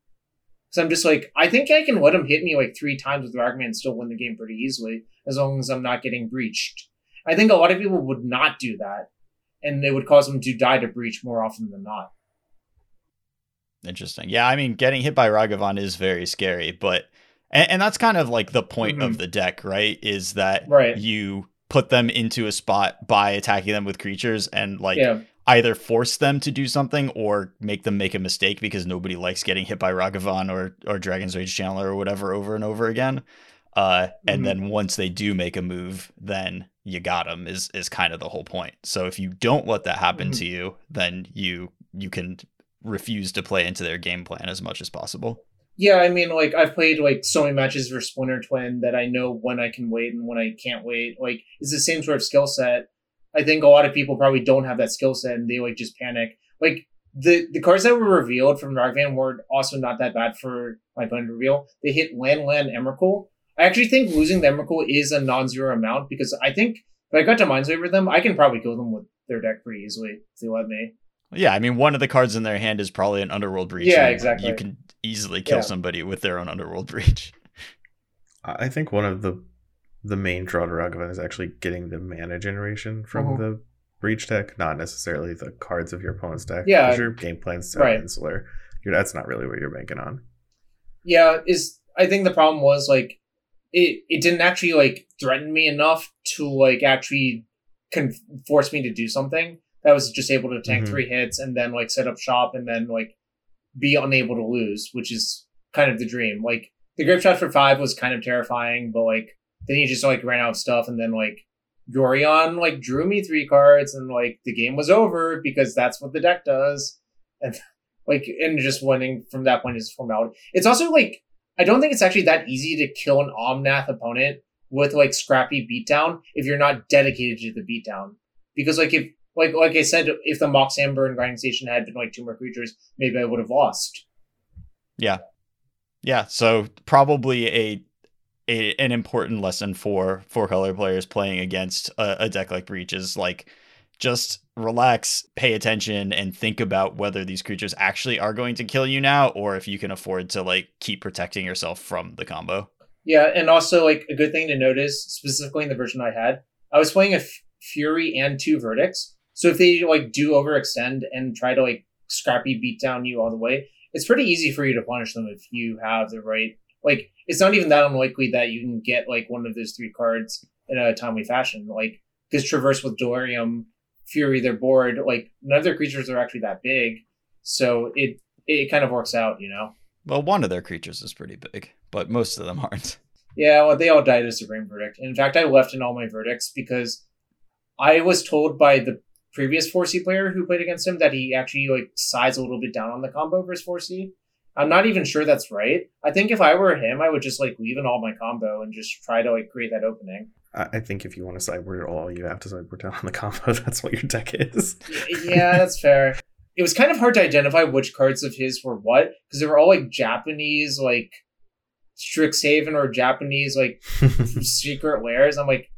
So I'm just like, I think I can let him hit me like three times with Ragavan and still win the game pretty easily, as long as I'm not getting breached. I think a lot of people would not do that, and they would cause them to die to breach more often than not. Interesting. Yeah, I mean, getting hit by Ragavan is very scary, but and, and that's kind of like the point mm-hmm. of the deck, right? Is that right. you put them into a spot by attacking them with creatures and like yeah. either force them to do something or make them make a mistake because nobody likes getting hit by Ragavan or or Dragon's Rage Channeler or whatever over and over again. Uh, and mm-hmm. then once they do make a move, then you got them is is kind of the whole point. So if you don't let that happen mm-hmm. to you, then you you can refuse to play into their game plan as much as possible. Yeah, I mean, like I've played like so many matches for Splinter Twin that I know when I can wait and when I can't wait. Like it's the same sort of skill set. I think a lot of people probably don't have that skill set and they like just panic. Like the the cards that were revealed from Ragavan were also not that bad for my opponent to reveal. They hit land, land, Emrakul. I actually think losing the Emrakul is a non-zero amount because I think if I got to Mindslaver them, I can probably kill them with their deck pretty easily if they let me. Yeah, I mean, one of the cards in their hand is probably an Underworld Breach. Yeah, exactly. You can easily kill yeah. somebody with their own Underworld Breach. I think one of the the main draw to Ragavan is actually getting the mana generation from uh-huh. the Breach deck, not necessarily the cards of your opponent's deck. Yeah, because your game plan's so right. insular. You're, that's not really what you're banking on. Yeah, is I think the problem was like it it didn't actually like threaten me enough to like actually con- force me to do something that was just able to tank mm-hmm. three hits and then like set up shop and then like be unable to lose, which is kind of the dream. Like the Grapeshot for five was kind of terrifying, but like then he just like ran out of stuff and then like Yorion like drew me three cards and like the game was over because that's what the deck does. And like and just winning from that point is formality. It's also like I don't think it's actually that easy to kill an Omnath opponent with like scrappy beatdown if you're not dedicated to the beatdown. Because like if like like I said, if the Mox Amber and Grinding Station had been like two more creatures, maybe I would have lost. Yeah, yeah. So probably a, a an important lesson for four color players playing against a, a deck like Breach is like just relax, pay attention, and think about whether these creatures actually are going to kill you now, or if you can afford to like keep protecting yourself from the combo. Yeah, and also like a good thing to notice, specifically in the version I had, I was playing a F- Fury and two Verdicts, so if they like do overextend and try to like scrappy beat down you all the way, it's pretty easy for you to punish them if you have the right like it's not even that unlikely that you can get like one of those three cards in a timely fashion. Like because Traverse with Delirium, Fury, they're bored. Like none of their creatures are actually that big, so it it kind of works out, you know. Well, one of their creatures is pretty big, but most of them aren't. Yeah, well, they all died as Supreme Verdict. In fact, I left in all my verdicts because I was told by the previous 4C player who played against him that he actually like sides a little bit down on the combo versus 4C. I'm not even sure that's right. I think if I were him, I would just like leave in all my combo and just try to like create that opening. I think if you want to sideboard at all, you have to sideboard down on the combo. That's what your deck is. yeah, that's fair. It was kind of hard to identify which cards of his were what because they were all like Japanese, like Strixhaven or Japanese, like secret lairs. I'm like,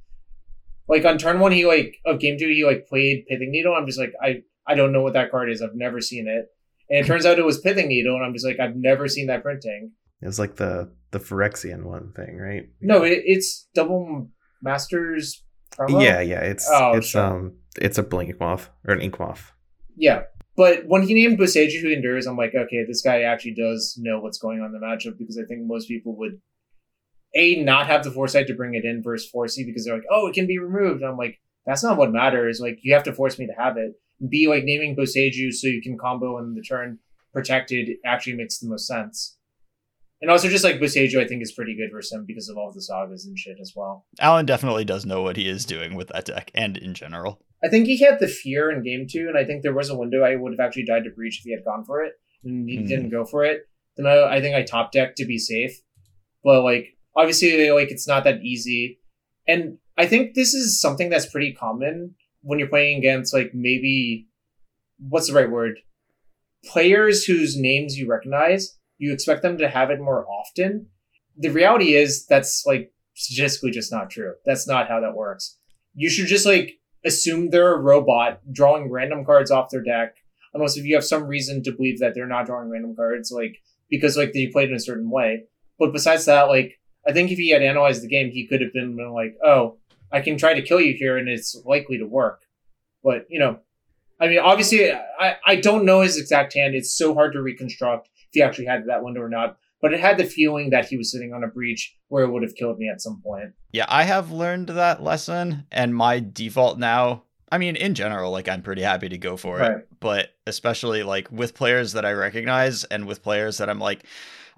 like on turn one, he like of game two, he like played Pithing Needle. I'm just like, I I don't know what that card is. I've never seen it. And it turns out it was Pithing Needle, and I'm just like, I've never seen that printing. It's like the the Phyrexian one thing, right? No, it, it's double masters. Promo? Yeah, yeah. It's oh, it's sure. um it's a blink moth or an ink moth. Yeah. But when he named Boseiju who endures, I'm like, okay, this guy actually does know what's going on in the matchup because I think most people would a not have the foresight to bring it in versus 4C because they're like, oh, it can be removed. And I'm like, that's not what matters. Like you have to force me to have it. B like naming Boseiju so you can combo in the turn protected actually makes the most sense. And also just like Boseiju, I think is pretty good versus him because of all the sagas and shit as well. Alan definitely does know what he is doing with that deck and in general. I think he had the fear in game two, and I think there was a window I would have actually died to breach if he had gone for it, and he mm-hmm. didn't go for it. Then I, I think I top decked to be safe. But like obviously like it's not that easy. And I think this is something that's pretty common when you're playing against like maybe what's the right word? Players whose names you recognize, you expect them to have it more often. The reality is that's like statistically just not true. That's not how that works. You should just like assume they're a robot drawing random cards off their deck, unless if you have some reason to believe that they're not drawing random cards, like because like they played in a certain way. But besides that, like I think if he had analyzed the game, he could have been like, "Oh, I can try to kill you here, and it's likely to work." But you know, I mean, obviously, I I don't know his exact hand. It's so hard to reconstruct if he actually had that window or not. But it had the feeling that he was sitting on a breach where it would have killed me at some point. Yeah, I have learned that lesson, and my default now. I mean, in general, like I'm pretty happy to go for Right. it, but especially like with players that I recognize and with players that I'm like,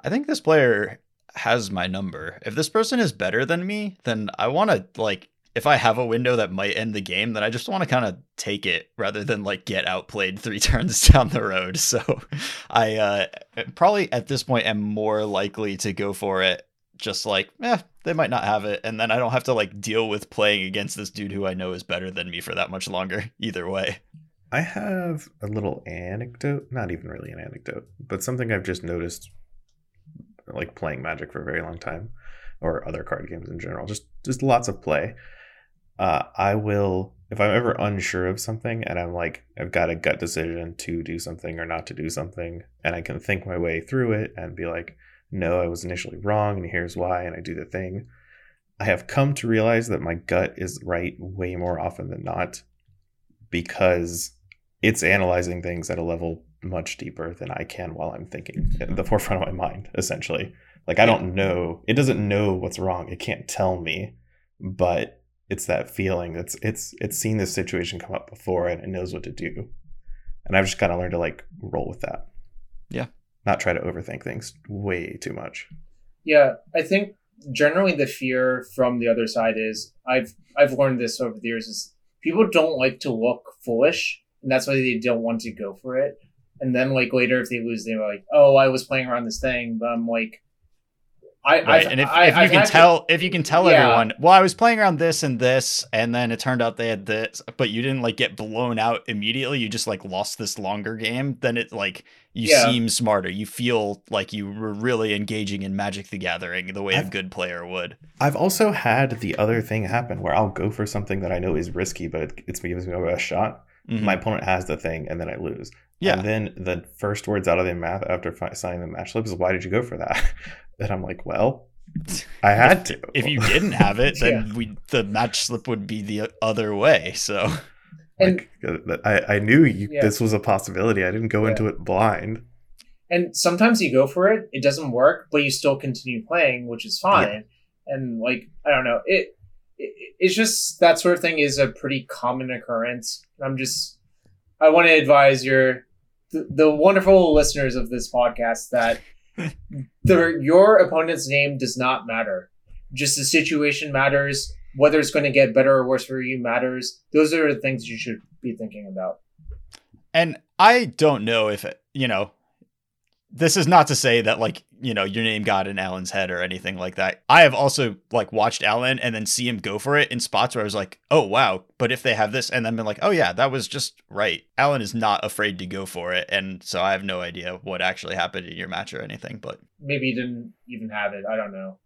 I think this player has my number. If this person is better than me, then I want to like if I have a window that might end the game, then I just want to kind of take it rather than like get outplayed three turns down the road. So I uh, probably at this point am more likely to go for it. Just like, eh, they might not have it, and then I don't have to like deal with playing against this dude who I know is better than me for that much longer. Either way, I have a little anecdote, not even really an anecdote, but something I've just noticed like playing Magic for a very long time or other card games in general. Just just lots of play. Uh, I will if I'm ever unsure of something and I'm like I've got a gut decision to do something or not to do something and I can think my way through it and be like no, I was initially wrong and here's why and I do the thing. I have come to realize that my gut is right way more often than not because it's analyzing things at a level much deeper than I can while I'm thinking at the forefront of my mind, essentially. Like I don't know, it doesn't know what's wrong. It can't tell me, but it's that feeling that's it's it's seen this situation come up before and it knows what to do. And I've just kind of learned to like roll with that. Yeah. Not try to overthink things way too much. Yeah, I think generally the fear from the other side is I've I've learned this over the years is people don't like to look foolish, and that's why they don't want to go for it. And then like later, if they lose, they're like, "Oh, I was playing around this thing," but I'm like, I right? I've, and if, I, if you I've can had to- tell, if you can tell Yeah. everyone, well, I was playing around this and this, and then it turned out they had this, but you didn't like get blown out immediately. You just like lost this longer game. Then it like you Yeah. seem smarter. You feel like you were really engaging in Magic the Gathering the way a I've- good player would. I've also had the other thing happen where I'll go for something that I know is risky, but it, it's gives me a best shot. Mhm. My opponent has the thing, and then I lose. Yeah. And then the first words out of their mouth after fi- signing the match slip is, "Why did you go for that?" and I'm like, "Well, I had to." if you didn't have it, then we the match slip would be the other way. So and like, uh, I, I knew you, Yeah. this was a possibility. I didn't go Yeah. into it blind. and sometimes you go for it, it doesn't work, but you still continue playing, which is fine. And like I don't know, it, it it's just that sort of thing is a pretty common occurrence. I'm just I want to advise your the, the wonderful listeners of this podcast that the your opponent's name does not matter. Just the situation matters. Whether it's going to get better or worse for you matters. Those are the things you should be thinking about. And I don't know if it, you know, this is not to say that like, you know, your name got in Alan's head or anything like that. I have also like watched Alan and then see him go for it in spots where I was like, oh wow, but if they have this and then been like, oh yeah, that was just right. Alan is not afraid to go for it. And so I have no idea what actually happened in your match or anything, but Maybe he didn't even have it. I don't know.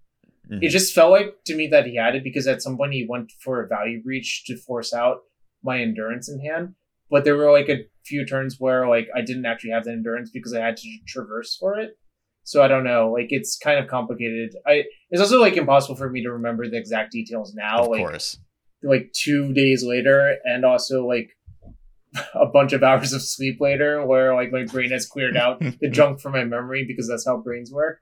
Mhm. It just felt like to me that he had it because at some point he went for a value breach to force out my endurance in hand. But there were like a few turns where like I didn't actually have the endurance because I had to traverse for it. So I don't know. Like it's kind of complicated. I it's also like impossible for me to remember the exact details now. of like course. like two days later, and also like a bunch of hours of sleep later, where like my brain has cleared out the junk from my memory because that's how brains work.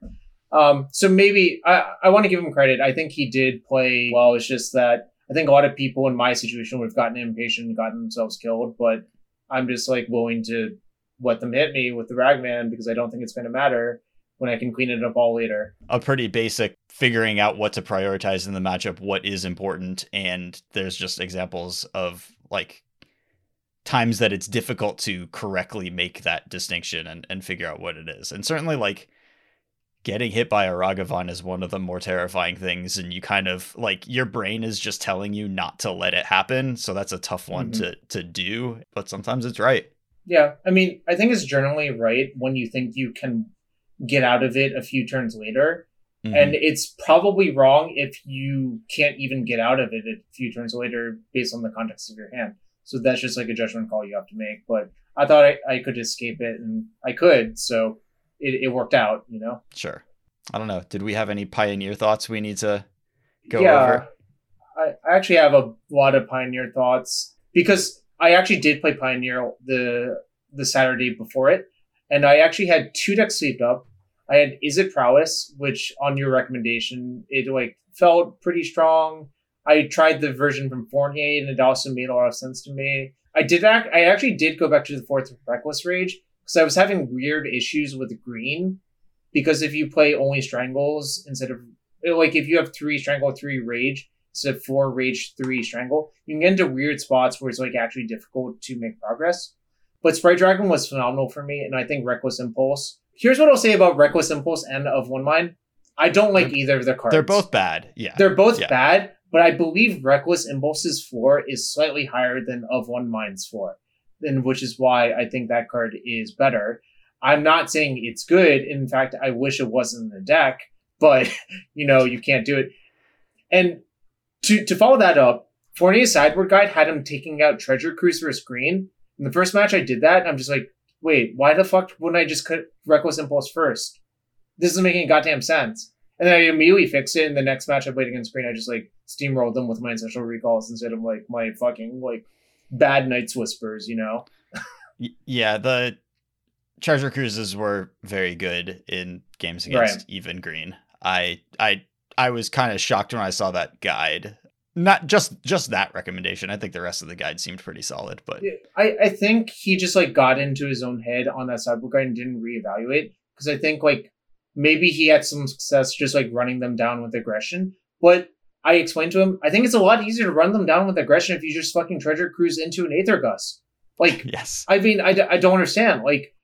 Um, so maybe I, I want to give him credit. I think he did play well. It's just that I think a lot of people in my situation would have gotten impatient and gotten themselves killed, but I'm just like willing to let them hit me with the Ragavan because I don't think it's going to matter when I can clean it up all later. a pretty basic figuring out what to prioritize in the matchup, what is important, and there's just examples of like times that it's difficult to correctly make that distinction and, and figure out what it is. And certainly like getting hit by a Ragavan is one of the more terrifying things and you kind of like your brain is just telling you not to let it happen so that's a tough one Mhm. to to do but sometimes it's right Yeah, I mean, I think it's generally right when you think you can get out of it a few turns later, Mhm. and it's probably wrong if you can't even get out of it a few turns later based on the context of your hand. So that's just like a judgment call you have to make. But I thought I, I could escape it, and I could, so it, it worked out. You know. sure i don't know did we have any pioneer thoughts we need to go yeah, over I, I actually have a lot of Pioneer thoughts because I actually did play Pioneer the the Saturday before it, and I actually had two decks sleeved up. I had Izzet Prowess, which on your recommendation, it like felt pretty strong. I tried the version from Fournier, and it also made a lot of sense to me. I did act. I actually did go back to the fourth Reckless Rage because I was having weird issues with green. Because if you play only strangles instead of uh, like if you have three strangle, three rage, instead of four rage, three strangle, you can get into weird spots where it's like actually difficult to make progress. But Sprite Dragon was phenomenal for me, and I think Reckless Impulse. Here's what I'll say about Reckless Impulse and of One Mind. I don't like either of their cards. they're both bad yeah They're both Yeah. bad, but I believe Reckless Impulse's floor is slightly higher than of One Mind's floor, and which is why I think that card is better. I'm not saying it's good. In fact, I wish it wasn't in the deck, but you know you can't do it. And to to follow that up, Fournier's sideboard guide had him taking out Treasure Cruise for a screen. In the first match, I did that, and I'm just like, wait, why the fuck wouldn't I just cut Reckless Impulse first? This isn't making goddamn sense. And then I immediately fixed it. In the next match I played against Green, I just like steamrolled them with my ancestral recalls instead of like my fucking like bad Night's Whispers, you know? Yeah the treasure cruises were very good in games against Right. even green i i i was kind of shocked when i saw that guide not just just that recommendation i think the rest of the guide seemed pretty solid but I, I think he just like got into his own head on that sideboard guide and didn't reevaluate because I think like maybe he had some success just like running them down with aggression. But I explained to him, I think it's a lot easier to run them down with aggression if you just fucking treasure cruise into an Aether Gust. Like yes I mean, I, d- I don't understand. Like,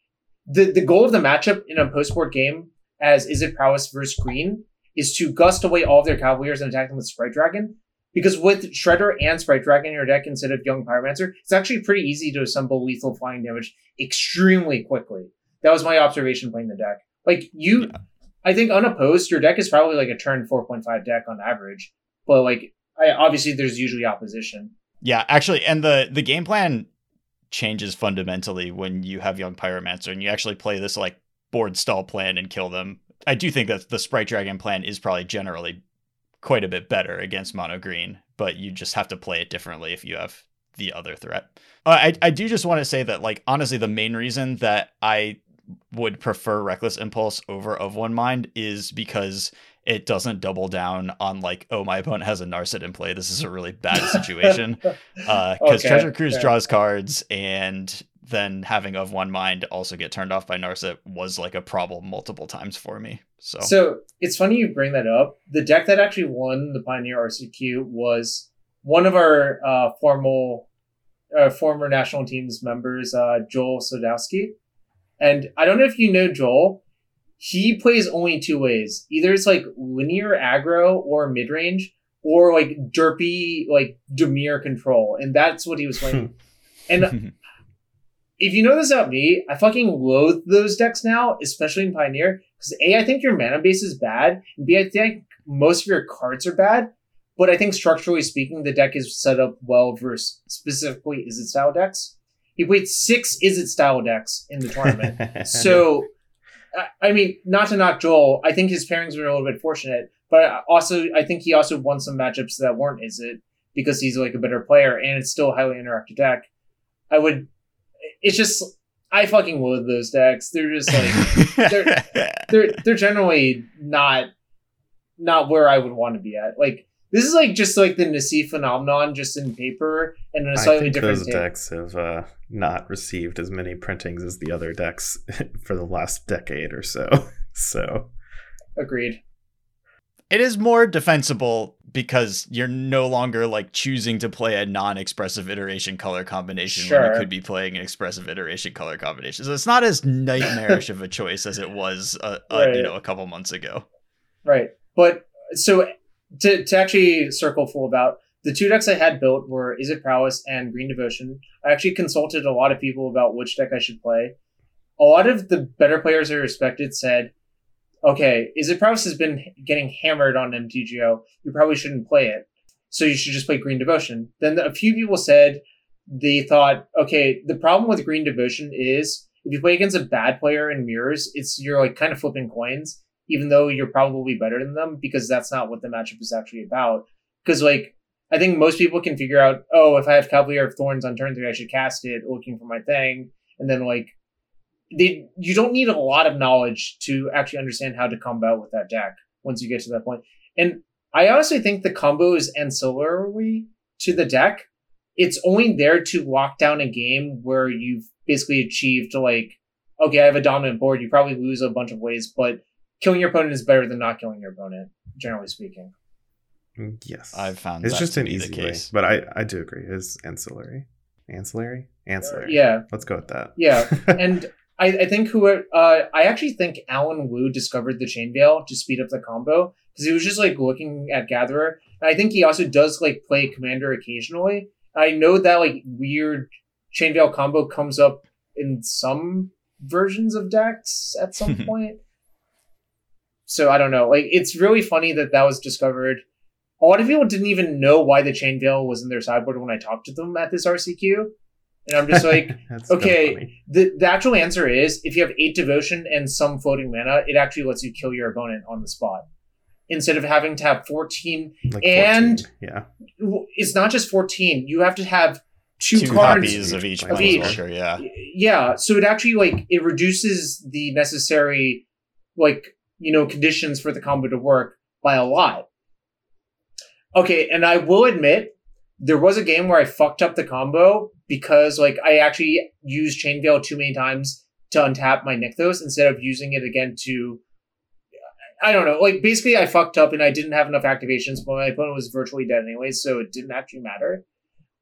the, the goal of the matchup in a post board game, as Izzet Prowess versus Green, is to gust away all of their Cavaliers and attack them with Sprite Dragon. Because with Shredder and Sprite Dragon in your deck instead of Young Pyromancer, it's actually pretty easy to assemble lethal flying damage extremely quickly. That was my observation playing the deck. Like, you, Yeah. I think unopposed, your deck is probably like a turn 4.5 deck on average. But, like, I, obviously there's usually opposition. yeah actually and the the game plan changes fundamentally when you have young pyromancer and you actually play this like board stall plan and kill them i do think that the sprite dragon plan is probably generally quite a bit better against mono green but you just have to play it differently if you have the other threat uh, I, I do just want to say that like honestly the main reason that i would prefer reckless impulse over of one mind is because it doesn't double down on like oh my opponent has a narset in play this is a really bad situation because Okay, Treasure Cruise fair. draws cards, and then having of one mind also get turned off by Narset was like a problem multiple times for me. So, So it's funny you bring that up. The deck that actually won the Pioneer RCQ was one of our uh, formal, uh, former national teams members, uh, Joel Sodowski. And I don't know if you know Joel. He plays only two ways. Either it's like linear aggro or mid range, or like derpy like Dimir control, and that's what he was playing. Hmm. and if you know this about me, I fucking loathe those decks now, especially in Pioneer. Because A, I think your mana base is bad, and B, I think most of your cards are bad. But I think structurally speaking, the deck is set up well versus specifically Izzet style decks. He played six Izzet style decks in the tournament. so, I- mean, not to knock Joel, I think his pairings were a little bit fortunate, but also I think he also won some matchups that weren't Izzet because he's like a better player, and it's still a highly interactive deck. I would. It's just I fucking loathe those decks. They're just like they're they're they're generally not not where I would want to be at. Like this is like just like the Nasi phenomenon, just in paper and in a I slightly think different those take. decks have uh, not received as many printings as the other decks for the last decade or so. So Agreed. it is more defensible because you're no longer like choosing to play a non-expressive iteration color combination when you could be playing an expressive iteration color combination. So it's not as nightmarish of a choice as it was, uh, uh, you know, a couple months ago. Right. But so to, to actually circle full about the two decks I had built were Izzet Prowess and Green Devotion. I actually consulted a lot of people about which deck I should play. A lot of the better players I respected said, okay, Izzet Prowess has been getting hammered on MTGO. You probably shouldn't play it. So you should just play Green Devotion. Then a few people said they thought, okay, the problem with Green Devotion is if you play against a bad player in mirrors, it's you're like kind of flipping coins even though you're probably better than them because that's not what the matchup is actually about. Because like I think most people can figure out, oh, if I have Cavalier of Thorns on turn three, I should cast it looking for my thing, and then like they you don't need a lot of knowledge to actually understand how to combat with that deck once you get to that point. And I honestly think the combo is ancillary to the deck. It's only there to lock down a game where you've basically achieved like, okay, I have a dominant board. You probably lose a bunch of ways, but killing your opponent is better than not killing your opponent, generally speaking. Yes. I've found it's that just to an be the easy way. case. But I, I do agree. Is ancillary. Ancillary? Ancillary. Yeah, Let's go with that. yeah, and I, I think who uh, I actually think Alan Wu discovered the chain veil to speed up the combo because he was just like looking at Gatherer. And I think he also does like play Commander occasionally. I know that like weird chain veil combo comes up in some versions of decks at some point. So I don't know. Like it's really funny that that was discovered. A lot of people didn't even know why the chain veil was in their sideboard when I talked to them at this RCQ, and I'm just like. Okay, funny. the, the actual answer is if you have eight devotion and some floating mana, it actually lets you kill your opponent on the spot. Instead of having to have 14, Like and- 14, yeah. it's not just 14. You have to have two, Two cards. copies of each Of each. planeswalker, yeah. Yeah, so it actually like it reduces the necessary like, you know, conditions for the combo to work by a lot. Okay, and I will admit there was a game where I fucked up the combo because like I actually used Chain Veil too many times to untap my Nykthos instead of using it again to I don't know. Like basically I fucked up and I didn't have enough activations, but my opponent was virtually dead anyway, so it didn't actually matter.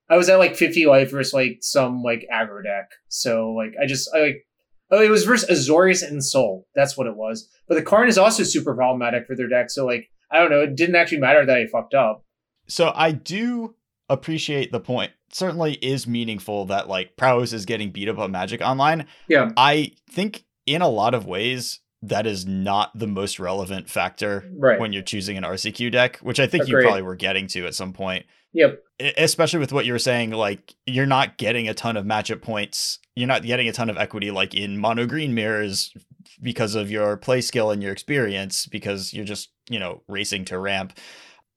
I was at like 50 life versus like some like aggro deck. So like I just I like oh it was versus Azorius and Soul. That's what it was. But the Karn is also super problematic for their deck. So like I don't know, it didn't actually matter that I fucked up. So I do appreciate the point. Certainly is meaningful that like prowess is getting beat up on Magic Online. Yeah. I think in a lot of ways that is not the most relevant factor Right. when you're choosing an RCQ deck, which I think you probably were getting to at some point. Yep. Especially with what you were saying, like you're not getting a ton of matchup points. You're not getting a ton of equity like in mono green mirrors because of your play skill and your experience, because you're just, you know, racing to ramp.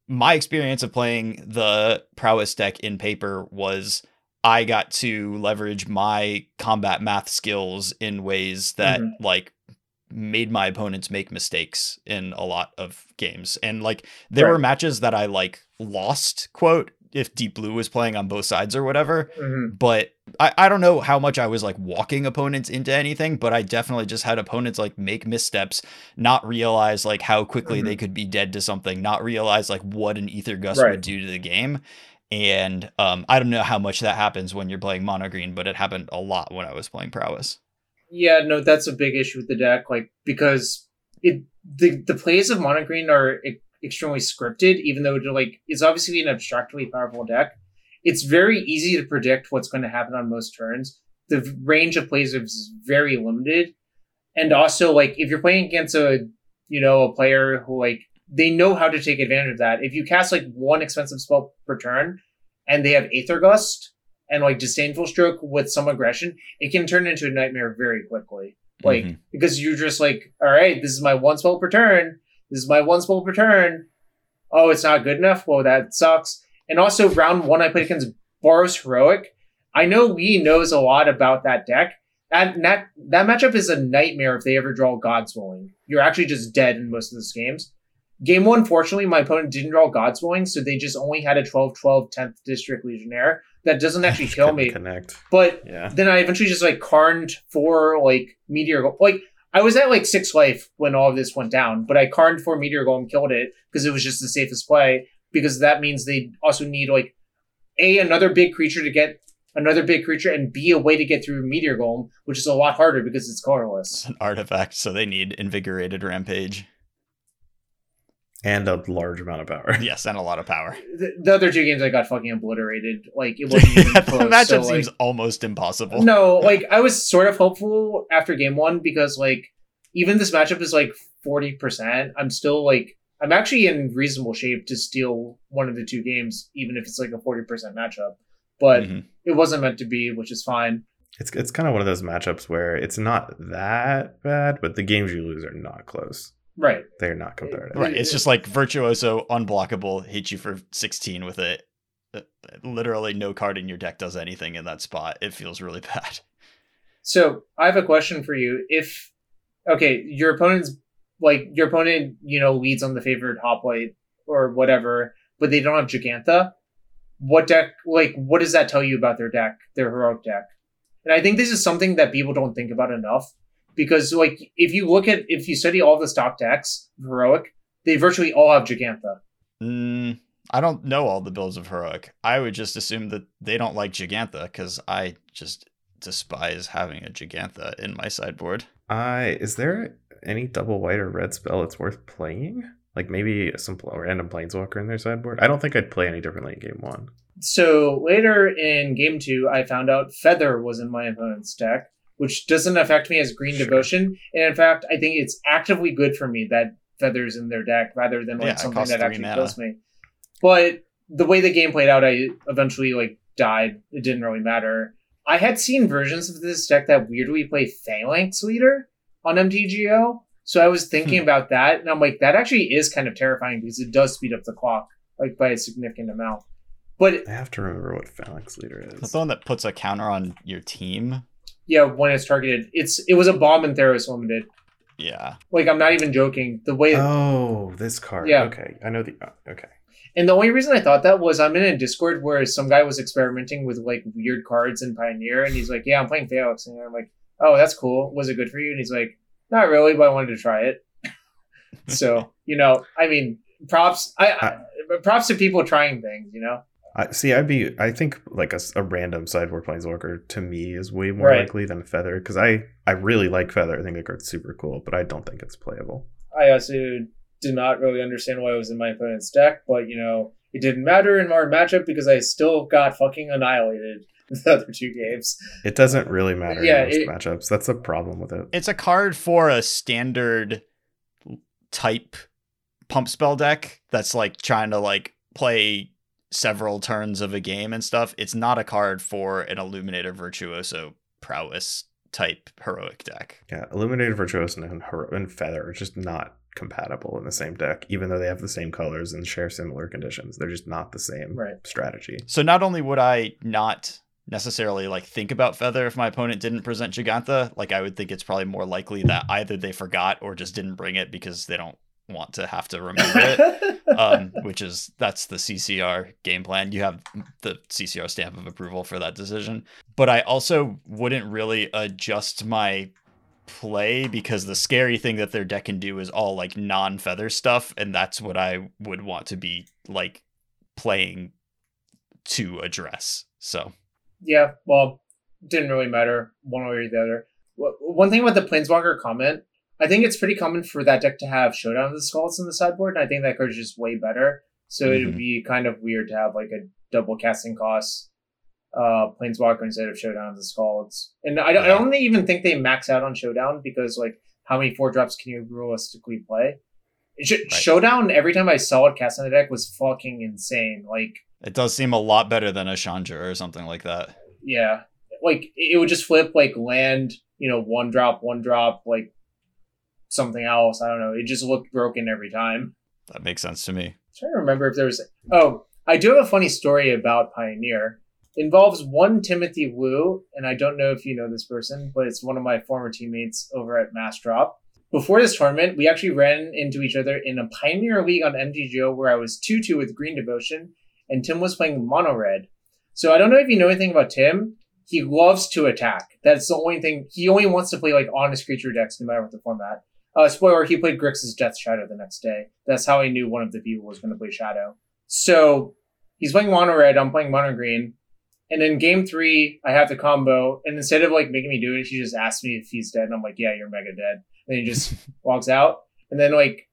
My experience of playing the prowess deck in paper was I got to leverage my combat math skills in ways that Mhm. like made my opponents make mistakes in a lot of games. And like there were matches that I like lost, quote, if Deep Blue was playing on both sides or whatever. hmm But I, I don't know how much I was like walking opponents into anything, but I definitely just had opponents like make missteps, not realize like how quickly they could be dead to something, not realize like what an Aether Gust Right. would do to the game. And um, I don't know how much that happens when you're playing mono green, but it happened a lot when I was playing prowess. Yeah, no, that's a big issue with the deck, like because it the the plays of mono green are extremely scripted, even though like it's obviously an abstractly powerful deck. It's very easy to predict what's going to happen on most turns. The range of plays is very limited, and also like if you're playing against a you know a player who like they know how to take advantage of that. If you cast like one expensive spell per turn, and they have Aether Gust and like Disdainful Stroke with some aggression, it can turn into a nightmare very quickly. Like Mhm. because you're just like, all right, this is my one spell per turn. This is my one spell per turn. Oh, it's not good enough. Well, that sucks. And also, round one, I played against Boros Heroic. I know Lee knows a lot about that deck. That that that matchup is a nightmare if they ever draw Gods Willing. You're actually just dead in most of those games. Game one, fortunately, my opponent didn't draw Gods Willing, so they just only had a 12-12 10th District Legionnaire. That doesn't actually kill me. Connect. But Yeah. then I eventually just like carned for like meteor. Like I was at like six life when all of this went down, but I carned for Meteor Golem, killed it because it was just the safest play. Because that means they also need like a another big creature to get another big creature, and b a way to get through Meteor Golem, which is a lot harder because it's colorless. It's an artifact, so they need invigorated rampage. And a large amount of power. Yes, and a lot of power. The, the other two games I got fucking obliterated. Like it wasn't even the close. matchup so, like, seems almost impossible. No, like I was sort of hopeful after game one because like even this matchup is like forty percent. I'm still like I'm actually in reasonable shape to steal one of the two games, even if it's like a forty percent matchup. But Mhm. it wasn't meant to be, which is fine. It's it's kind of one of those matchups where it's not that bad, but the games you lose are not close. Right. They're not competitive. Right, it's just like virtuoso, unblockable, hit you for 16 with it. Uh, Literally, no card in your deck does anything in that spot. It feels really bad. So I have a question for you. If okay, your opponent's like your opponent, you know, leads on the Favored Hoplite or whatever, but they don't have Giganta. What deck like what does that tell you about their deck, their heroic deck? And I think this is something that people don't think about enough. Because like if you look at if you study all the stock decks of heroic, they virtually all have Gigantha. Mm, I don't know all the builds of Heroic. I would just assume that they don't like Gigantha because I just despise having a Gigantha in my sideboard. I is there any double white or red spell that's worth playing? Like maybe some pl- random planeswalker in their sideboard. I don't think I'd play any differently in game one. So later in game two, I found out Feather was in my opponent's deck, which doesn't affect me as Green Sure. Devotion. And in fact, I think it's actively good for me that Feather's in their deck rather than like Yeah, something that actually mana. kills me. But the way the game played out, I eventually like died. It didn't really matter. I had seen versions of this deck that weirdly play Phalanx Leader on MTGO. So I was thinking Hmm. about that, and I'm like, that actually is kind of terrifying because it does speed up the clock like by a significant amount. But I have to remember what Phalanx Leader That's is. the one that puts a counter on your team. Yeah, when it's targeted, it's it was a bomb and Theros limited. Yeah. Like I'm not even joking. The way Oh, this card. Yeah. Okay, I know the. oh, okay. and the only reason I thought that was I'm in a Discord where some guy was experimenting with like weird cards in Pioneer, and he's like, "Yeah, I'm playing Phalanx," and I'm like, "Oh, that's cool. Was it good for you?" And he's like, "Not really, but I wanted to try it." so you know, I mean, props. I, I props to people trying things. You know. I see. I'd be. I think like a random sideboard planeswalker to me is way more Right. likely than Feather because I I really like Feather. I think the card's super cool, but I don't think it's playable. I also did not really understand why it was in my opponent's deck, but you know, it didn't matter in our matchup because I still got fucking annihilated the other two games. It doesn't really matter Yeah, in most it- matchups. That's the problem with it. It's a card for a standard type pump spell deck that's like trying to like play several turns of a game and stuff. It's not a card for an Illuminator Virtuoso prowess type heroic deck. Yeah, Illuminator Virtuoso and, Hero- and Feather are just not compatible in the same deck, even though they have the same colors and share similar conditions. They're just not the same Right. strategy. So not only would I not necessarily like think about feather if my opponent didn't present Gigantha, like I would think it's probably more likely that either they forgot or just didn't bring it because they don't want to have to remember it. um, which is that's the CCR game plan. You have the CCR stamp of approval for that decision. But I also wouldn't really adjust my play because the scary thing that their deck can do is all like non-feather stuff, and that's what I would want to be like playing to address. So yeah, well, didn't really matter one way or the other. One thing about the Planeswalker comment, I think it's pretty common for that deck to have Showdown of the Skalds in the sideboard, and I think that card's just way better. So it Mhm. would be kind of weird to have like a double casting cost uh Planeswalker instead of Showdown of the Skalds. And I, don't- I don't even think they max out on Showdown because like how many four drops can you realistically play? Sh- Showdown every time I saw it cast on the deck was fucking insane. Like it does seem a lot better than a Chandra or something like that. yeah like it it would just flip like land you know one drop one drop like something else i don't know it just looked broken every time That makes sense to me. I'm trying to remember if there was oh i do have a funny story about pioneer It involves one timothy wu and i don't know if you know this person but it's one of my former teammates over at mass drop before this tournament we actually ran into each other in a pioneer league on mtgo where i was 2-2 with green devotion and tim was playing mono red so i don't know if you know anything about tim he loves to attack. That's the only thing. He only wants to play like honest creature decks, no matter what the format. Uh, spoiler: He played Grixis Death Shadow the next day. That's how I knew one of the people was going to play Shadow. So he's playing mono red. I'm playing mono green. And in game three, I have the combo, and instead of like making me do it, she just asks me if he's dead, and I'm like, "Yeah, you're mega dead." And he just walks out. And then like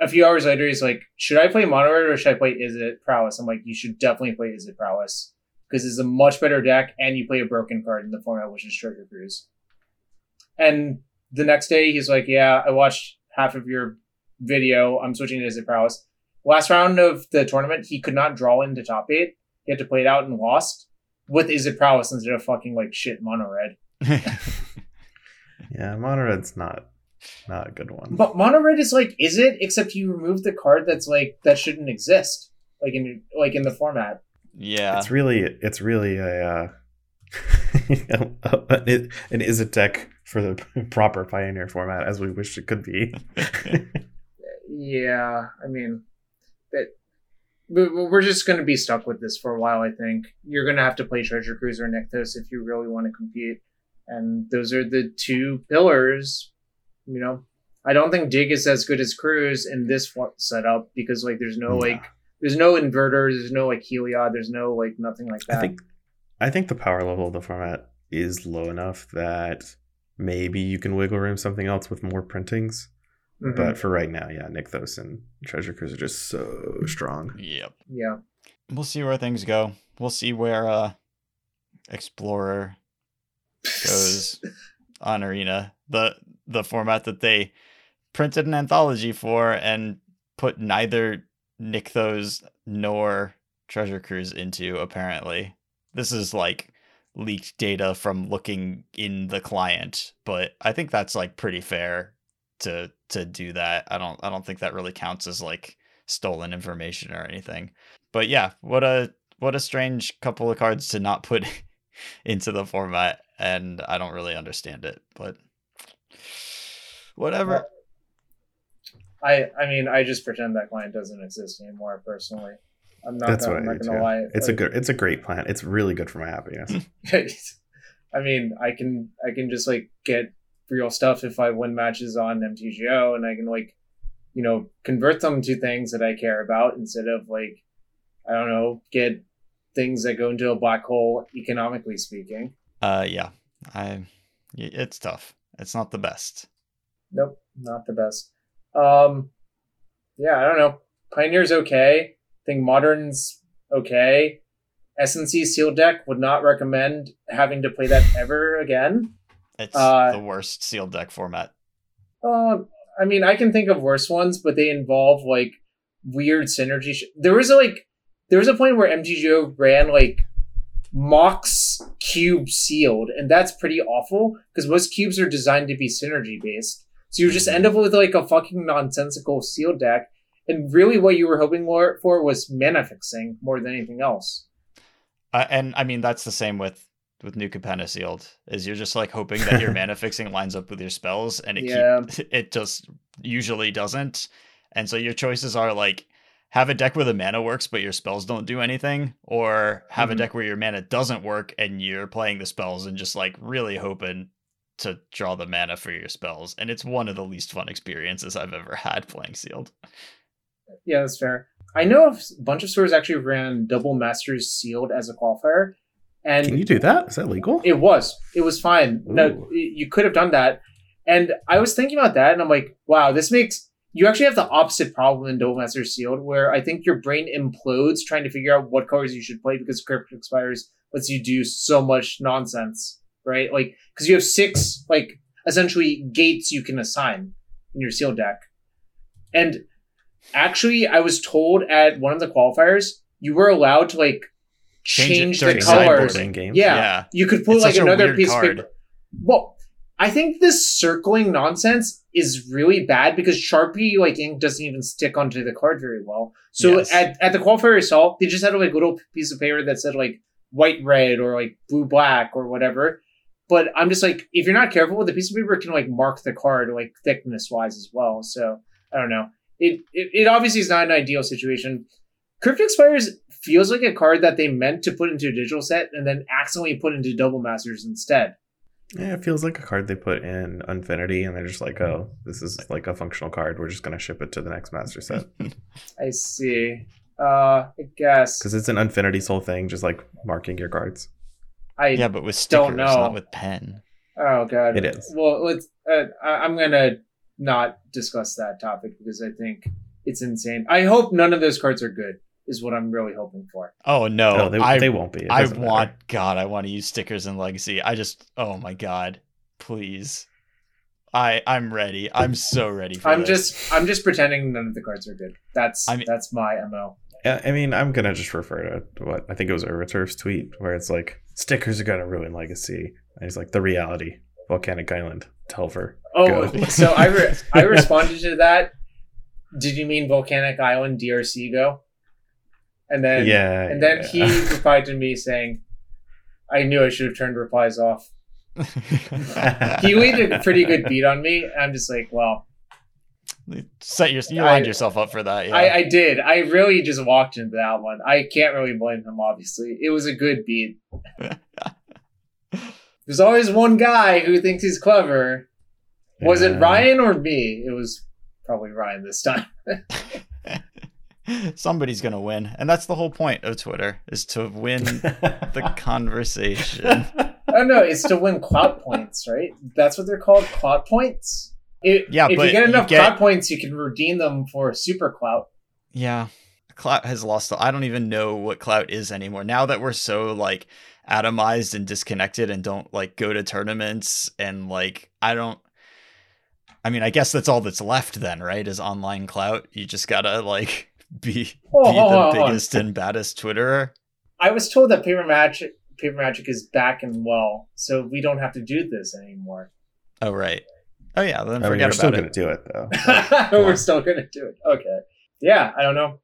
a few hours later, he's like, "Should I play mono red or should I play Izzet Prowess?" I'm like, "You should definitely play Izzet Prowess because it's a much better deck, and you play a broken card in the format, which is Treasure Cruise." And the next day, he's like, "Yeah, I watched half of your video. I'm switching to Izzet Prowess." Last round of the tournament, he could not draw into top eight. He had to play it out and lost with Izzet Prowess instead of fucking like shit mono red. Yeah, mono red's not not a good one. But mono red is like Izzet except you remove the card that's like that shouldn't exist like in like in the format. yeah. It's really it's really a uh, an an is a deck for the proper pioneer format as we wish it could be. Yeah, I mean that we're just going to be stuck with this for a while. I think you're going to have to play Treasure Cruiser and Nykthos if you really want to compete, and those are the two pillars. You know, I don't think Dig is as good as Cruise in this setup because like there's no Nah. like there's no inverter, there's no like Heliod, there's no like nothing like that. I think I think the power level of the format is low enough that maybe you can wiggle room something else with more printings. Mhm. But for right now, yeah, Nykthos and Treasure Cruise are just so strong. Yep. yeah, We'll see where things go. We'll see where uh Explorer goes on Arena. The the format that they printed an anthology for and put neither Nykthos nor Treasure Cruise into apparently. This is like leaked data from looking in the client, but I think that's like pretty fair to to do that. I don't I don't think that really counts as like stolen information or anything. But yeah, what a what a strange couple of cards to not put into the format and I don't really understand it, but whatever. I I mean I just pretend that client doesn't exist anymore. Personally, I'm not. That's gonna, what I'm I not do gonna too. lie. It's a good it's a great plan. It's really good for my happiness. I mean, I can I can just like get real stuff if I win matches on MTGO, and I can like, you know, convert them to things that I care about instead of like, I don't know, get things that go into a black hole economically speaking. Uh yeah. I. it's tough. It's not the best. Nope, not the best. Um, yeah, I don't know. Pioneer's okay. I think Modern's okay. SNC Seal Deck would not recommend having to play that ever again. It's Uh, the worst sealed deck format. Uh, I mean, I can think of worse ones, but they involve like weird synergy. Sh- there was a, like there was a point where MTGO ran like Mox cube sealed, and that's pretty awful because most cubes are designed to be synergy based. So you just end up with like a fucking nonsensical sealed deck, and really what you were hoping for, for was mana fixing more than anything else. Uh, and I mean that's the same with with New Capenna sealed. Is you're just like hoping that your mana fixing lines up with your spells, and it Yeah. keep, it just usually doesn't. And so your choices are like have a deck where the mana works but your spells don't do anything, or have Mhm. a deck where your mana doesn't work and you're playing the spells and just like really hoping to draw the mana for your spells. And it's one of the least fun experiences I've ever had playing sealed. Yeah, that's fair. I know a bunch of stores actually ran double masters sealed as a qualifier, and Can you do that? Is that legal? It was. It was fine. No, Ooh. you could have done that. And I was thinking about that, and I'm like, wow, this makes you actually have the opposite problem in Double Master Sealed, where I think your brain implodes trying to figure out what cards you should play because Cryptic Spires lets you do so much nonsense, right? Like, because you have six, like, essentially gates you can assign in your sealed deck. And actually, I was told at one of the qualifiers, you were allowed to, like, Change change, the colors. in game. Yeah, Yeah. you could put It's like another piece card. of paper. Well, I think this circling nonsense is really bad because Sharpie like ink doesn't even stick onto the card very well. So Yes. at, at the qualifier itself, they just had like a little piece of paper that said like white red or like blue black or whatever. But I'm just like, if you're not careful, the piece of paper can like mark the card like thickness wise as well. So I don't know. It, it it obviously is not an ideal situation. Cryptic Spires feels like a card that they meant to put into a digital set and then accidentally put into double masters instead. Yeah, it feels like a card they put in Unfinity, and they're just like, "Oh, this is like a functional card. We're just gonna ship it to the next master set." I see. Uh, I guess because it's an Unfinity Soul thing, just like marking your cards. I yeah, but with stickers, don't know. not with pen. Oh god, It is. Well, let's. Uh, I'm gonna not discuss that topic because I think it's insane. I hope none of those cards are good. Is what I'm really hoping for. Oh no, No, they, I they won't be. I matter. want God, I want to use stickers in Legacy. I just oh my god. Please. I I'm ready. I'm so ready for I'm this. just. I'm just pretending none of the cards are good. That's. I mean- that's my mo. I I mean, I'm gonna just refer to what I think it was a Returf's tweet where it's like stickers are gonna ruin Legacy, and he's like the reality, Volcanic Island, Delver. Oh, Go. so I re- I responded to that. Did you mean Volcanic Island DRC go? And then yeah, and then yeah. he replied to me saying, "I knew I should have turned replies off." He laid a pretty good beat on me. I'm just like, well, set your you I- lined yourself up for that. Yeah. I, I did. I really just walked into that one. I can't really blame him. Obviously, it was a good beat. There's always one guy who thinks he's clever. Was it uh, Ryan or me? It was probably Ryan this time. Somebody's gonna win, and that's the whole point of Twitter is to win the conversation. Oh no, it's to win clout points, right? That's what they're called, clout points. It, Yeah, if but you get you enough get- clout points, you can redeem them for super clout. Yeah. Clout has lost. I don't even know what clout is anymore. Now that we're so like atomized and disconnected and don't like go to tournaments and like I don't I mean, I guess that's all that's left then, right? Is online clout. You just gotta like be Oh, be hold the hold on. biggest and baddest Twitterer. I was told that paper magic, paper magic is back and well, so we don't have to do this anymore. Oh right. Oh yeah, then I mean, we're still about gonna do it though. We're on. still gonna do it. Okay. Yeah, I don't know.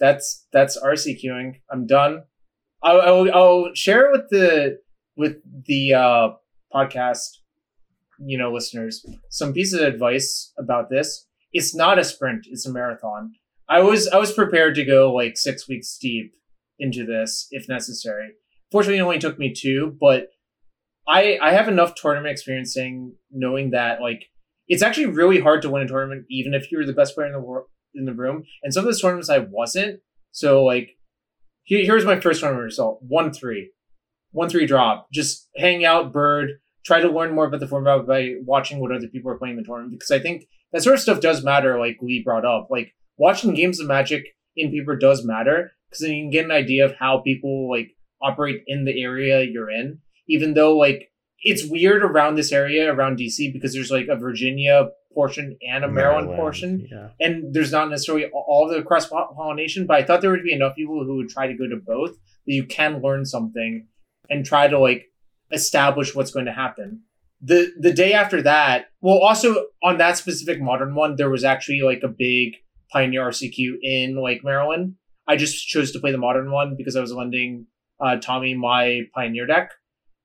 That's that's RC queuing. I'm done. I'll, I'll, I'll share it with the with the uh, podcast, you know, listeners, some piece of advice about this. It's not a sprint; it's a marathon. I was I was prepared to go like six weeks deep into this if necessary. Fortunately, it only took me two, but I I have enough tournament experience saying knowing that like it's actually really hard to win a tournament even if you're the best player in the world in the room. And some of those tournaments I wasn't. So like here, here's my first tournament result. One three. One three drop. Just hang out, bird, try to learn more about the format by watching what other people are playing in the tournament. Because I think that sort of stuff does matter, like Lee brought up. Like watching games of magic in paper does matter because then you can get an idea of how people like operate in the area you're in. Even though like it's weird around this area around DC because there's like a Virginia portion and a Maryland, portion, Yeah. and there's not necessarily all the cross pollination. But I thought there would be enough people who would try to go to both that you can learn something and try to like establish what's going to happen. The the day after that, well, also on that specific modern one, there was actually like a big Pioneer RCQ in Lake Maryland. I just chose to play the modern one because I was lending uh, Tommy my Pioneer deck,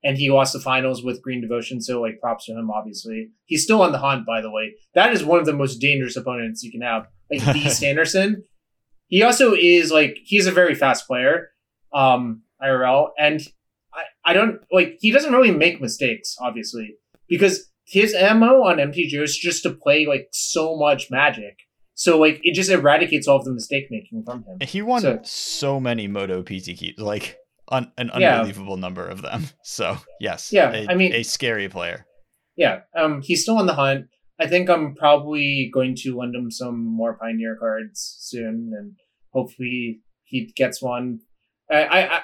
and he lost the finals with Green Devotion. So like props to him, obviously. He's still on the hunt, by the way. That is one of the most dangerous opponents you can have, like Beast Anderson. He also is like he's a very fast player, um, IRL, and I, don't like he doesn't really make mistakes, obviously, because his MO on MTGO is just to play like so much magic. So like it just eradicates all of the mistake making from him. He won So- so, many Moto PTQs, like un- an Yeah. unbelievable number of them. So yes, Yeah, a- I mean- a scary player. Yeah, um, he's still on the hunt. I think I'm probably going to lend him some more Pioneer cards soon, and hopefully he gets one. I, I,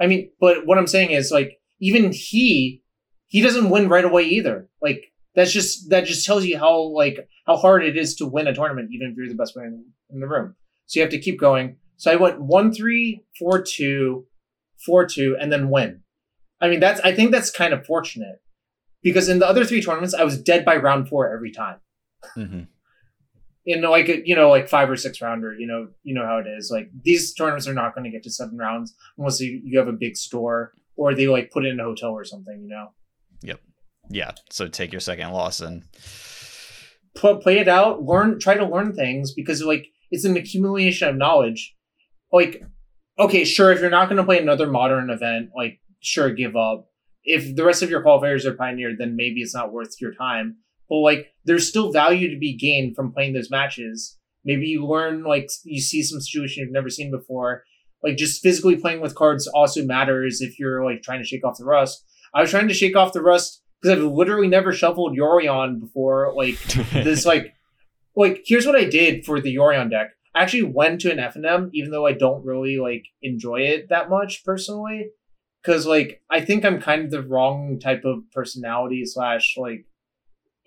I- mean, but what I'm saying is like even he, he doesn't win right away either. Like that's just that just tells you how like how hard it is to win a tournament, even if you're the best player in, in the room. So you have to keep going. So I went one three four two, four two, and then win. I mean, that's I think that's kind of fortunate because in the other three tournaments, I was dead by round four every time. hmm In like a, you know, like five or six rounder, you know, you know how it is. Like these tournaments are not going to get to seven rounds unless you, you have a big store or they like put it in a hotel or something. You know, yep Yeah. So take your second loss and Pl- play it out, learn, try to learn things because like it's an accumulation of knowledge. Like okay, sure, if you're not going to play another modern event, like, sure, give up. If the rest of your qualifiers are pioneer, then maybe it's not worth your time. But like, there's still value to be gained from playing those matches. Maybe you learn, like, you see some situation you've never seen before. Like, just physically playing with cards also matters if you're like trying to shake off the rust. I was trying to shake off the rust because I've literally never shuffled Yorion before. Like, this, like, like here's what I did for the Yorion deck. I actually went to an FNM, even though I don't really like enjoy it that much personally. Cause like I think I'm kind of the wrong type of personality slash like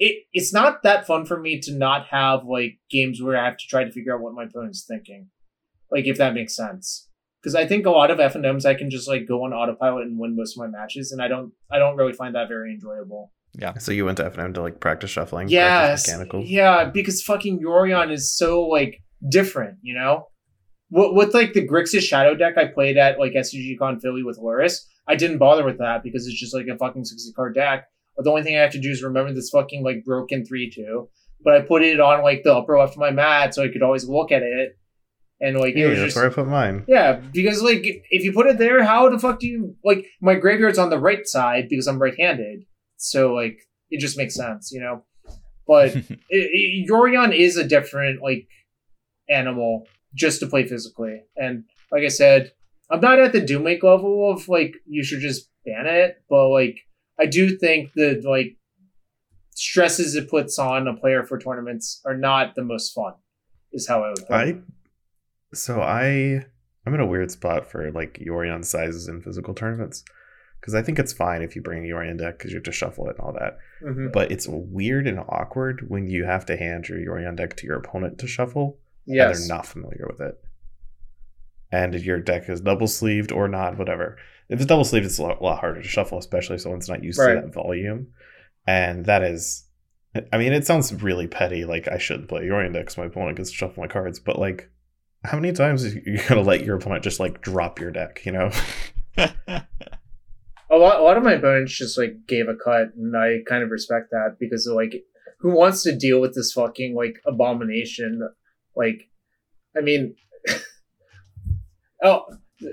it it's not that fun for me to not have like games where I have to try to figure out what my opponent's thinking. Like if that makes sense. Because I think a lot of F and M's I can just like go on autopilot and win most of my matches, and I don't I don't really find that very enjoyable. Yeah. So you went to F and M to like practice shuffling, Yeah. practice yeah, because fucking Yorion is so like different, you know. What with like the Grixis Shadow deck I played at like SCG Con Philly with Loris, I didn't bother with that because it's just like a fucking sixty card deck. The only thing I have to do is remember this fucking like broken three two. But I put it on like the upper left of my mat so I could always look at it, and like it Yeah, was that's just where I put mine. yeah, because like if you put it there, how the fuck do you like my graveyard's on the right side because I'm right-handed, so like it just makes sense, you know. But it, it, Yorion is a different like animal just to play physically, and like I said, I'm not at the Doomake level of like you should just ban it, but like I do think that like stresses it puts on a player for tournaments are not the most fun. Is how I would. Put it. I so I I'm in a weird spot for like Yorion sizes in physical tournaments because I think it's fine if you bring a Yorion deck because you have to shuffle it and all that. Mhm. But it's weird and awkward when you have to hand your Yorion deck to your opponent to shuffle and they're not familiar with it. And your deck is double sleeved or not, whatever. If it's double sleeved, it's a lot, lot harder to shuffle, especially if someone's not used Right. to that volume. And that is, I mean, it sounds really petty. Like I shouldn't play your index, my opponent gets to shuffle my cards, but like, how many times are you gonna let your opponent just like drop your deck? You know? a lot, a lot of my opponents just like gave a cut, and I kind of respect that because like, who wants to deal with this fucking like abomination? Like, I mean, oh,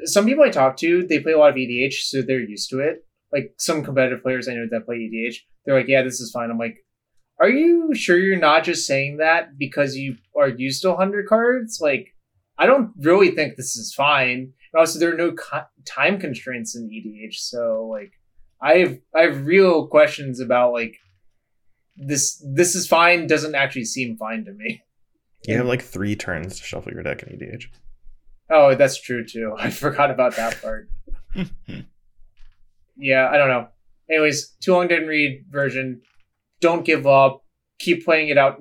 some people I talk to, they play a lot of EDH, so they're used to it. Like some competitive players I know that play EDH, they're like, yeah, this is fine. I'm like, are you sure you're not just saying that because you are used to 100 cards? Like, I don't really think this is fine. And also, there are no co- time constraints in EDH, so like, I have I have real questions about like this. This is fine doesn't actually seem fine to me. You have like three turns to shuffle your deck in EDH. Oh, that's true too. I forgot about that part. yeah, I don't know. Anyways, too long didn't read version. Don't give up. Keep playing it out.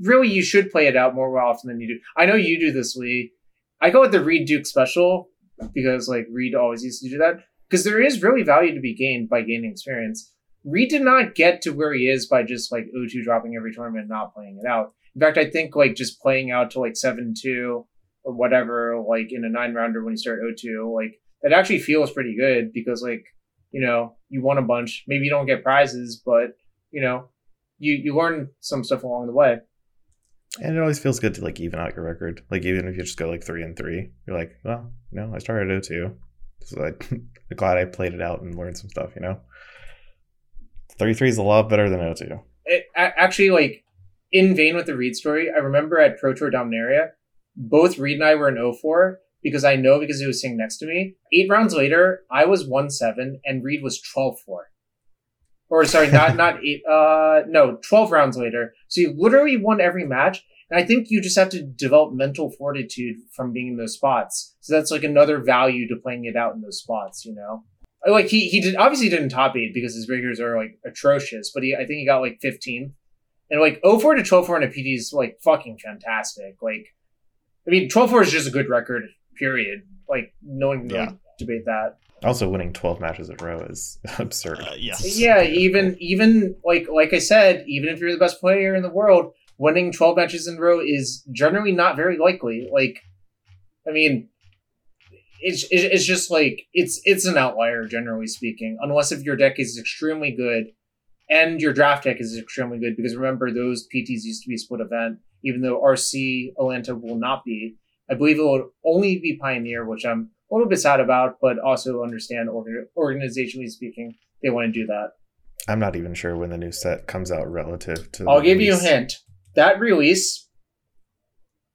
Really, you should play it out more often than you do. I know you do this, Lee. I go with the Reid Duke special because like Reid always used to do that because there is really value to be gained by gaining experience. Reid did not get to where he is by just like O2 dropping every tournament and not playing it out. In fact, I think like just playing out to like 7 2 or whatever, like in a nine rounder when you start O2, like that actually feels pretty good because like, you know, you won a bunch. Maybe you don't get prizes, but you know, you, you learn some stuff along the way. And it always feels good to like even out your record. Like even if you just go like three and three, you're like, well, no, I started at 02. So like, I'm glad I played it out and learned some stuff, you know? 33 is a lot better than 02. It, actually, like in vain with the Reid story, I remember at Pro Tour Dominaria, both Reid and I were in 04 because I know because he was sitting next to me. Eight rounds later, I was 1 7 and Reid was 12 4. Or sorry, not not eight uh no, 12 rounds later. So you literally won every match. And I think you just have to develop mental fortitude from being in those spots. So that's like another value to playing it out in those spots, you know? Like he he did obviously didn't top eight because his rigors are like atrocious, but he I think he got like 15. And like 04 to 12 4 in a PT is like fucking fantastic. Like I mean 12 4 is just a good record, period. Like no one can really debate that. Also, winning 12 matches in a row is absurd. Uh, yes. Yeah, even even like like I said, even if you're the best player in the world, winning 12 matches in a row is generally not very likely. Like, I mean, it's it's it's just like it's it's an outlier generally speaking, unless if your deck is extremely good and your draft deck is extremely good. Because remember, those PTs used to be split event, even though RC Atlanta will not be. I believe it will only be Pioneer, which I'm a little bit sad about, but also understand organ- organizationally speaking, they want to do that. I'm not even sure when the new set comes out relative to. I'll give you a hint. That release,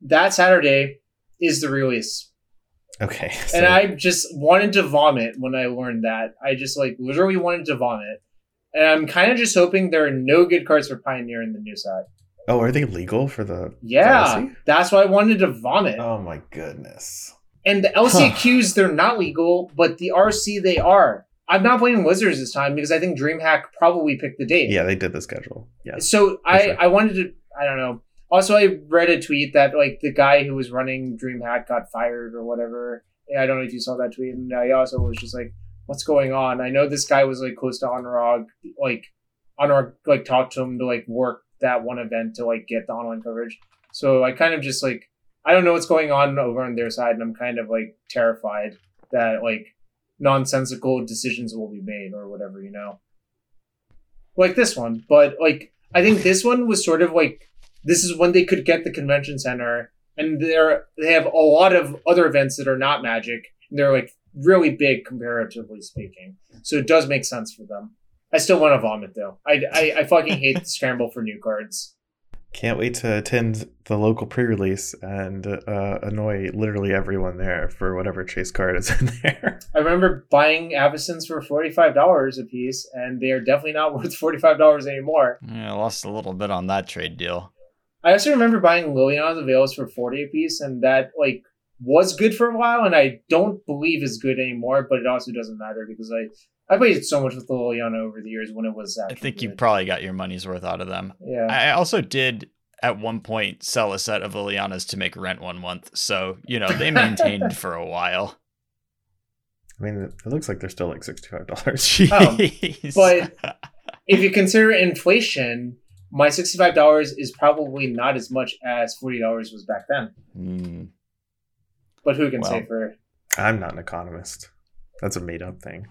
that Saturday, is the release. Okay. and I just wanted to vomit when I learned that. I just like literally wanted to vomit. And I'm kind of just hoping there are no good cards for Pioneer in the new set. Oh, are they legal for the? Yeah, DLC? that's why I wanted to vomit. Oh my goodness. And the LCQs, they're not legal, but the RC, they are. I'm not blaming Wizards this time because I think DreamHack probably picked the date. Yeah, they did the schedule. Yeah. So I, sure. I wanted to, I don't know. Also, I read a tweet that like the guy who was running DreamHack got fired or whatever. I don't know if you saw that tweet. And I also was just like, what's going on? I know this guy was like close to Honorog, like Honorog like talked to him to like work that one event to like get the online coverage. So I kind of just like I don't know what's going on over on their side, and I'm kind of like terrified that like nonsensical decisions will be made or whatever, you know. Like this one, but like I think this one was sort of like this is when they could get the convention center, and they're they have a lot of other events that are not Magic. And they're like really big comparatively speaking, so it does make sense for them. I still want to vomit though. I, I, I fucking hate the scramble for new cards. Can't wait to attend the local pre-release and uh, annoy literally everyone there for whatever chase card is in there. I remember buying Avacyns for forty five dollars a piece, and they are definitely not worth forty five dollars anymore. Yeah, I lost a little bit on that trade deal. I also remember buying Liliana of the Veils for forty a piece, and that like was good for a while, and I don't believe is good anymore. But it also doesn't matter because I I played so much with Liliana over the years when it was. I Actually think you probably got your money's worth out of them. yeah. I also did at one point sell a set of Lilianas to make rent one month, so you know they maintained for a while. I mean, it looks like they're still like sixty-five dollars. Oh, Jeez. but- if you consider inflation, my sixty five dollars is probably not as much as forty dollars was back then. Hmm. But who can say for I'm not an economist. That's a made-up thing.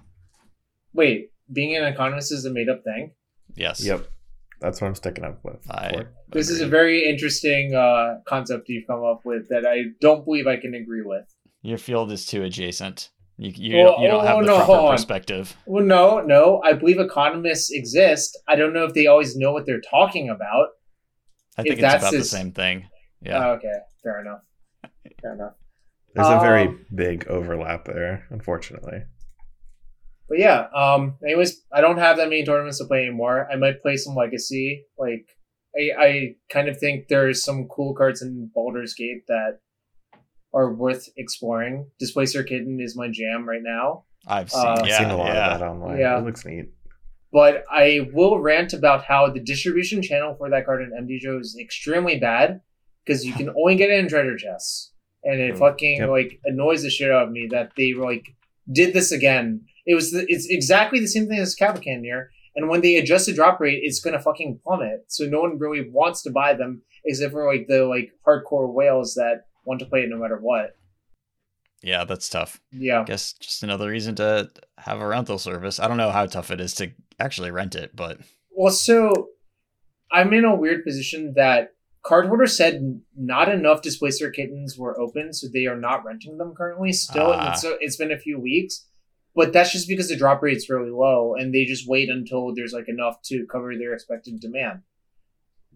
Wait? Being an economist is a made up thing. yes. Yep, that's what I'm sticking up with. I for. This is a very interesting uh, concept you've come up with that I don't believe I can agree with. Your field is too adjacent. You you, Well, don't, you don't oh, have the no, proper perspective. Well, no, no. I believe economists exist. I don't know if they always know what they're talking about. I If think it's that's about the same thing. Yeah. Oh, okay, fair enough. Fair enough. There's a very Um, big overlap there, unfortunately. But yeah, um, anyways, I don't have that many tournaments to play anymore. I might play some Legacy. Like, I, I kind of think there's some cool cards in Baldur's Gate that are worth exploring. Displacer Kitten is my jam right now. I've seen. uh, yeah, seen a lot yeah. of that online. Yeah. It looks neat. But I will rant about how the distribution channel for that card in MTGO is extremely bad because you can only get it in treasure chests. And it Mm, fucking yep. like annoys the shit out of me that they like did this again. It was the, it's exactly the same thing as here. And when they adjust the drop rate, it's gonna fucking plummet. So no one really wants to buy them except for like the like hardcore whales that want to play it no matter what. Yeah, that's tough. Yeah. I guess just another reason to have a rental service. I don't know how tough it is to actually rent it, but Well, so I'm in a weird position that Cardhoarder said not enough displacer kittens were open, so they are not renting them currently. Still, Ah. and so it's been a few weeks, but that's just because the drop rate's really low, and they just wait until there's like enough to cover their expected demand.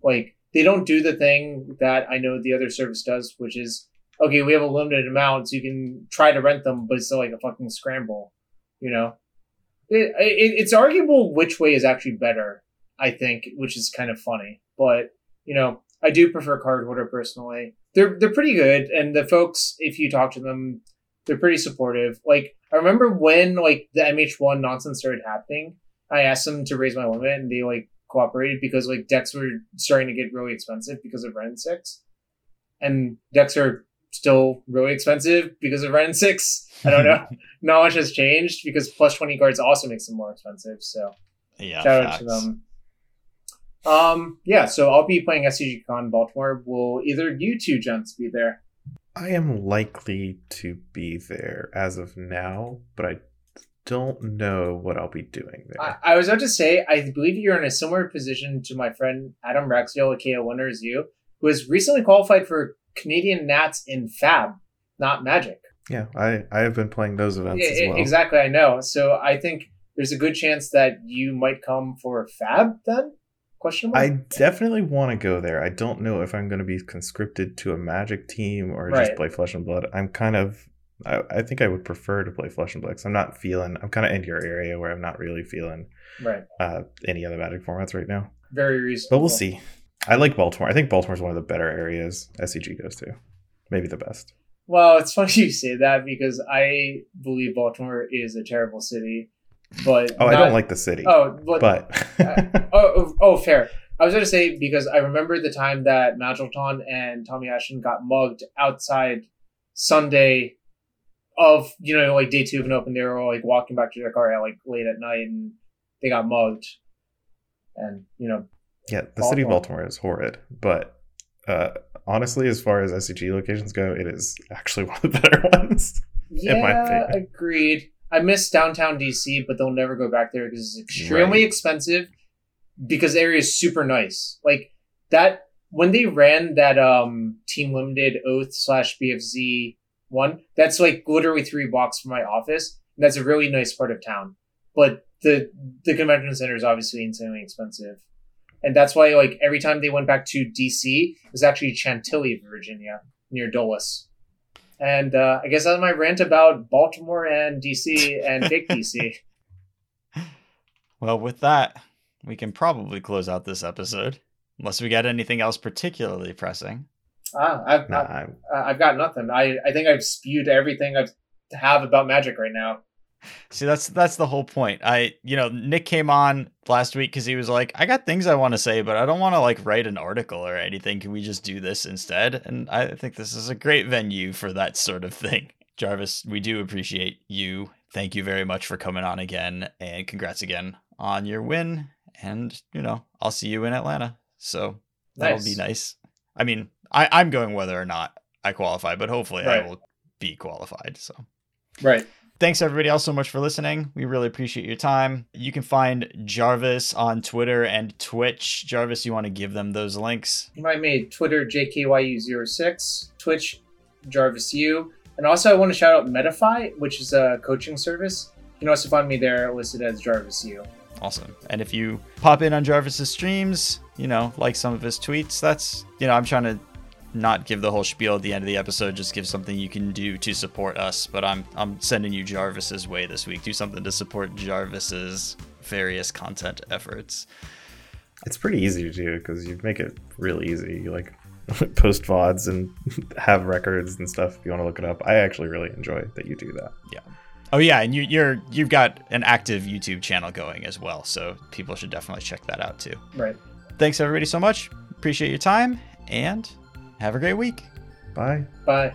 Like they don't do the thing that I know the other service does, which is okay, we have a limited amount, so you can try to rent them, but it's still like a fucking scramble, you know. It, it, it's arguable which way is actually better. I think, which is kind of funny. But you know, I do prefer Cardhoarder personally. They're they're pretty good, and the folks, if you talk to them, they're pretty supportive. Like I remember when like the MH1 nonsense started happening, I asked them to raise my limit, and they like cooperated because like decks were starting to get really expensive because of Wrenn six, and decks are still really expensive because of Wrenn six. I don't know. Not much has changed because plus twenty cards also makes them more expensive. So yeah. shout out to them. Um, yeah, so I'll be playing SCG Con Baltimore. Will either you two gents be there? I am likely to be there as of now, but I don't know what I'll be doing there. I, I was about to say, I believe you're in a similar position to my friend Adam Raxiel, aka Winner as you, who has recently qualified for Canadian Nats in Fab, not Magic. Yeah, I, I have been playing those events Yeah, as well. Exactly, I know. So I think there's a good chance that you might come for Fab then? Question mark? I definitely want to go there. I don't know if I'm going to be conscripted to a magic team or Right. just play Flesh and Blood. I'm kind of, I, I think I would prefer to play Flesh and Blood 'cause I'm not feeling, I'm kind of in your area where I'm not really feeling right. uh, any other magic formats right now. Very reasonable. But we'll see. I like Baltimore. I think Baltimore's one of the better areas SCG goes to. Maybe the best. Well, it's funny you say that because I believe Baltimore is a terrible city. But Oh, I don't like the city. Oh, but, but oh, oh, oh, fair. I was going to say because I remember the time that Magilton and Tommy Ashton got mugged outside Sunday of you know like day two of an open. They were like walking back to their car at like late at night and they got mugged. And you know, yeah, the city of Baltimore. Is horrid. But uh, honestly, as far as SCG locations go, it is actually one of the better ones. In my yeah, opinion. agreed. I miss downtown DC, but they'll never go back there because it's extremely Right. expensive. Because the area is super nice. Like that when they ran that um Team Limited Oath slash BFZ one, that's like literally three blocks from my office. And that's a really nice part of town. But the the convention center is obviously insanely expensive. And that's why like every time they went back to DC, it was actually Chantilly, Virginia, near Dulles. And uh, I guess that's my rant about Baltimore and DC and fake DC. Well, with that, we can probably close out this episode. Unless we got anything else particularly pressing. Ah, I've, Nah, I've, I've got nothing. I, I think I've spewed everything I have about Magic right now. See, that's that's the whole point. I, you know, Nick came on last week because he was like, "I got things I want to say, but I don't want to like write an article or anything. Can we just do this instead?" And I think this is a great venue for that sort of thing. Jarvis, we do appreciate you. Thank you very much for coming on again, and congrats again on your win. And you know, I'll see you in Atlanta, so that'll Nice. be nice. I mean, I, I'm going whether or not I qualify, but hopefully I will be qualified. So. Right. Thanks everybody else so much for listening. We really appreciate your time. You can find Jarvis on Twitter and Twitch. Jarvis, you want to give them those links? You might made Twitter JKYU06, Twitch JarvisU. And also, I want to shout out Metafy, which is a coaching service. You can also find me there listed as JarvisU. Awesome. And if you pop in on Jarvis's streams, you know, like some of his tweets, that's, you know, I'm trying to not give the whole spiel at the end of the episode, just give something you can do to support us. But I'm I'm sending you Jarvis's way this week. Do something to support Jarvis's various content efforts. it's pretty easy to do because you make it real easy. You like post VODs and have records and stuff if you want to look it up. I actually really enjoy that you do that. Yeah. Oh yeah, and you, you're you've got an active YouTube channel going as well, so people should definitely check that out too. Right. Thanks everybody so much. Appreciate your time and have a great week. Bye. Bye.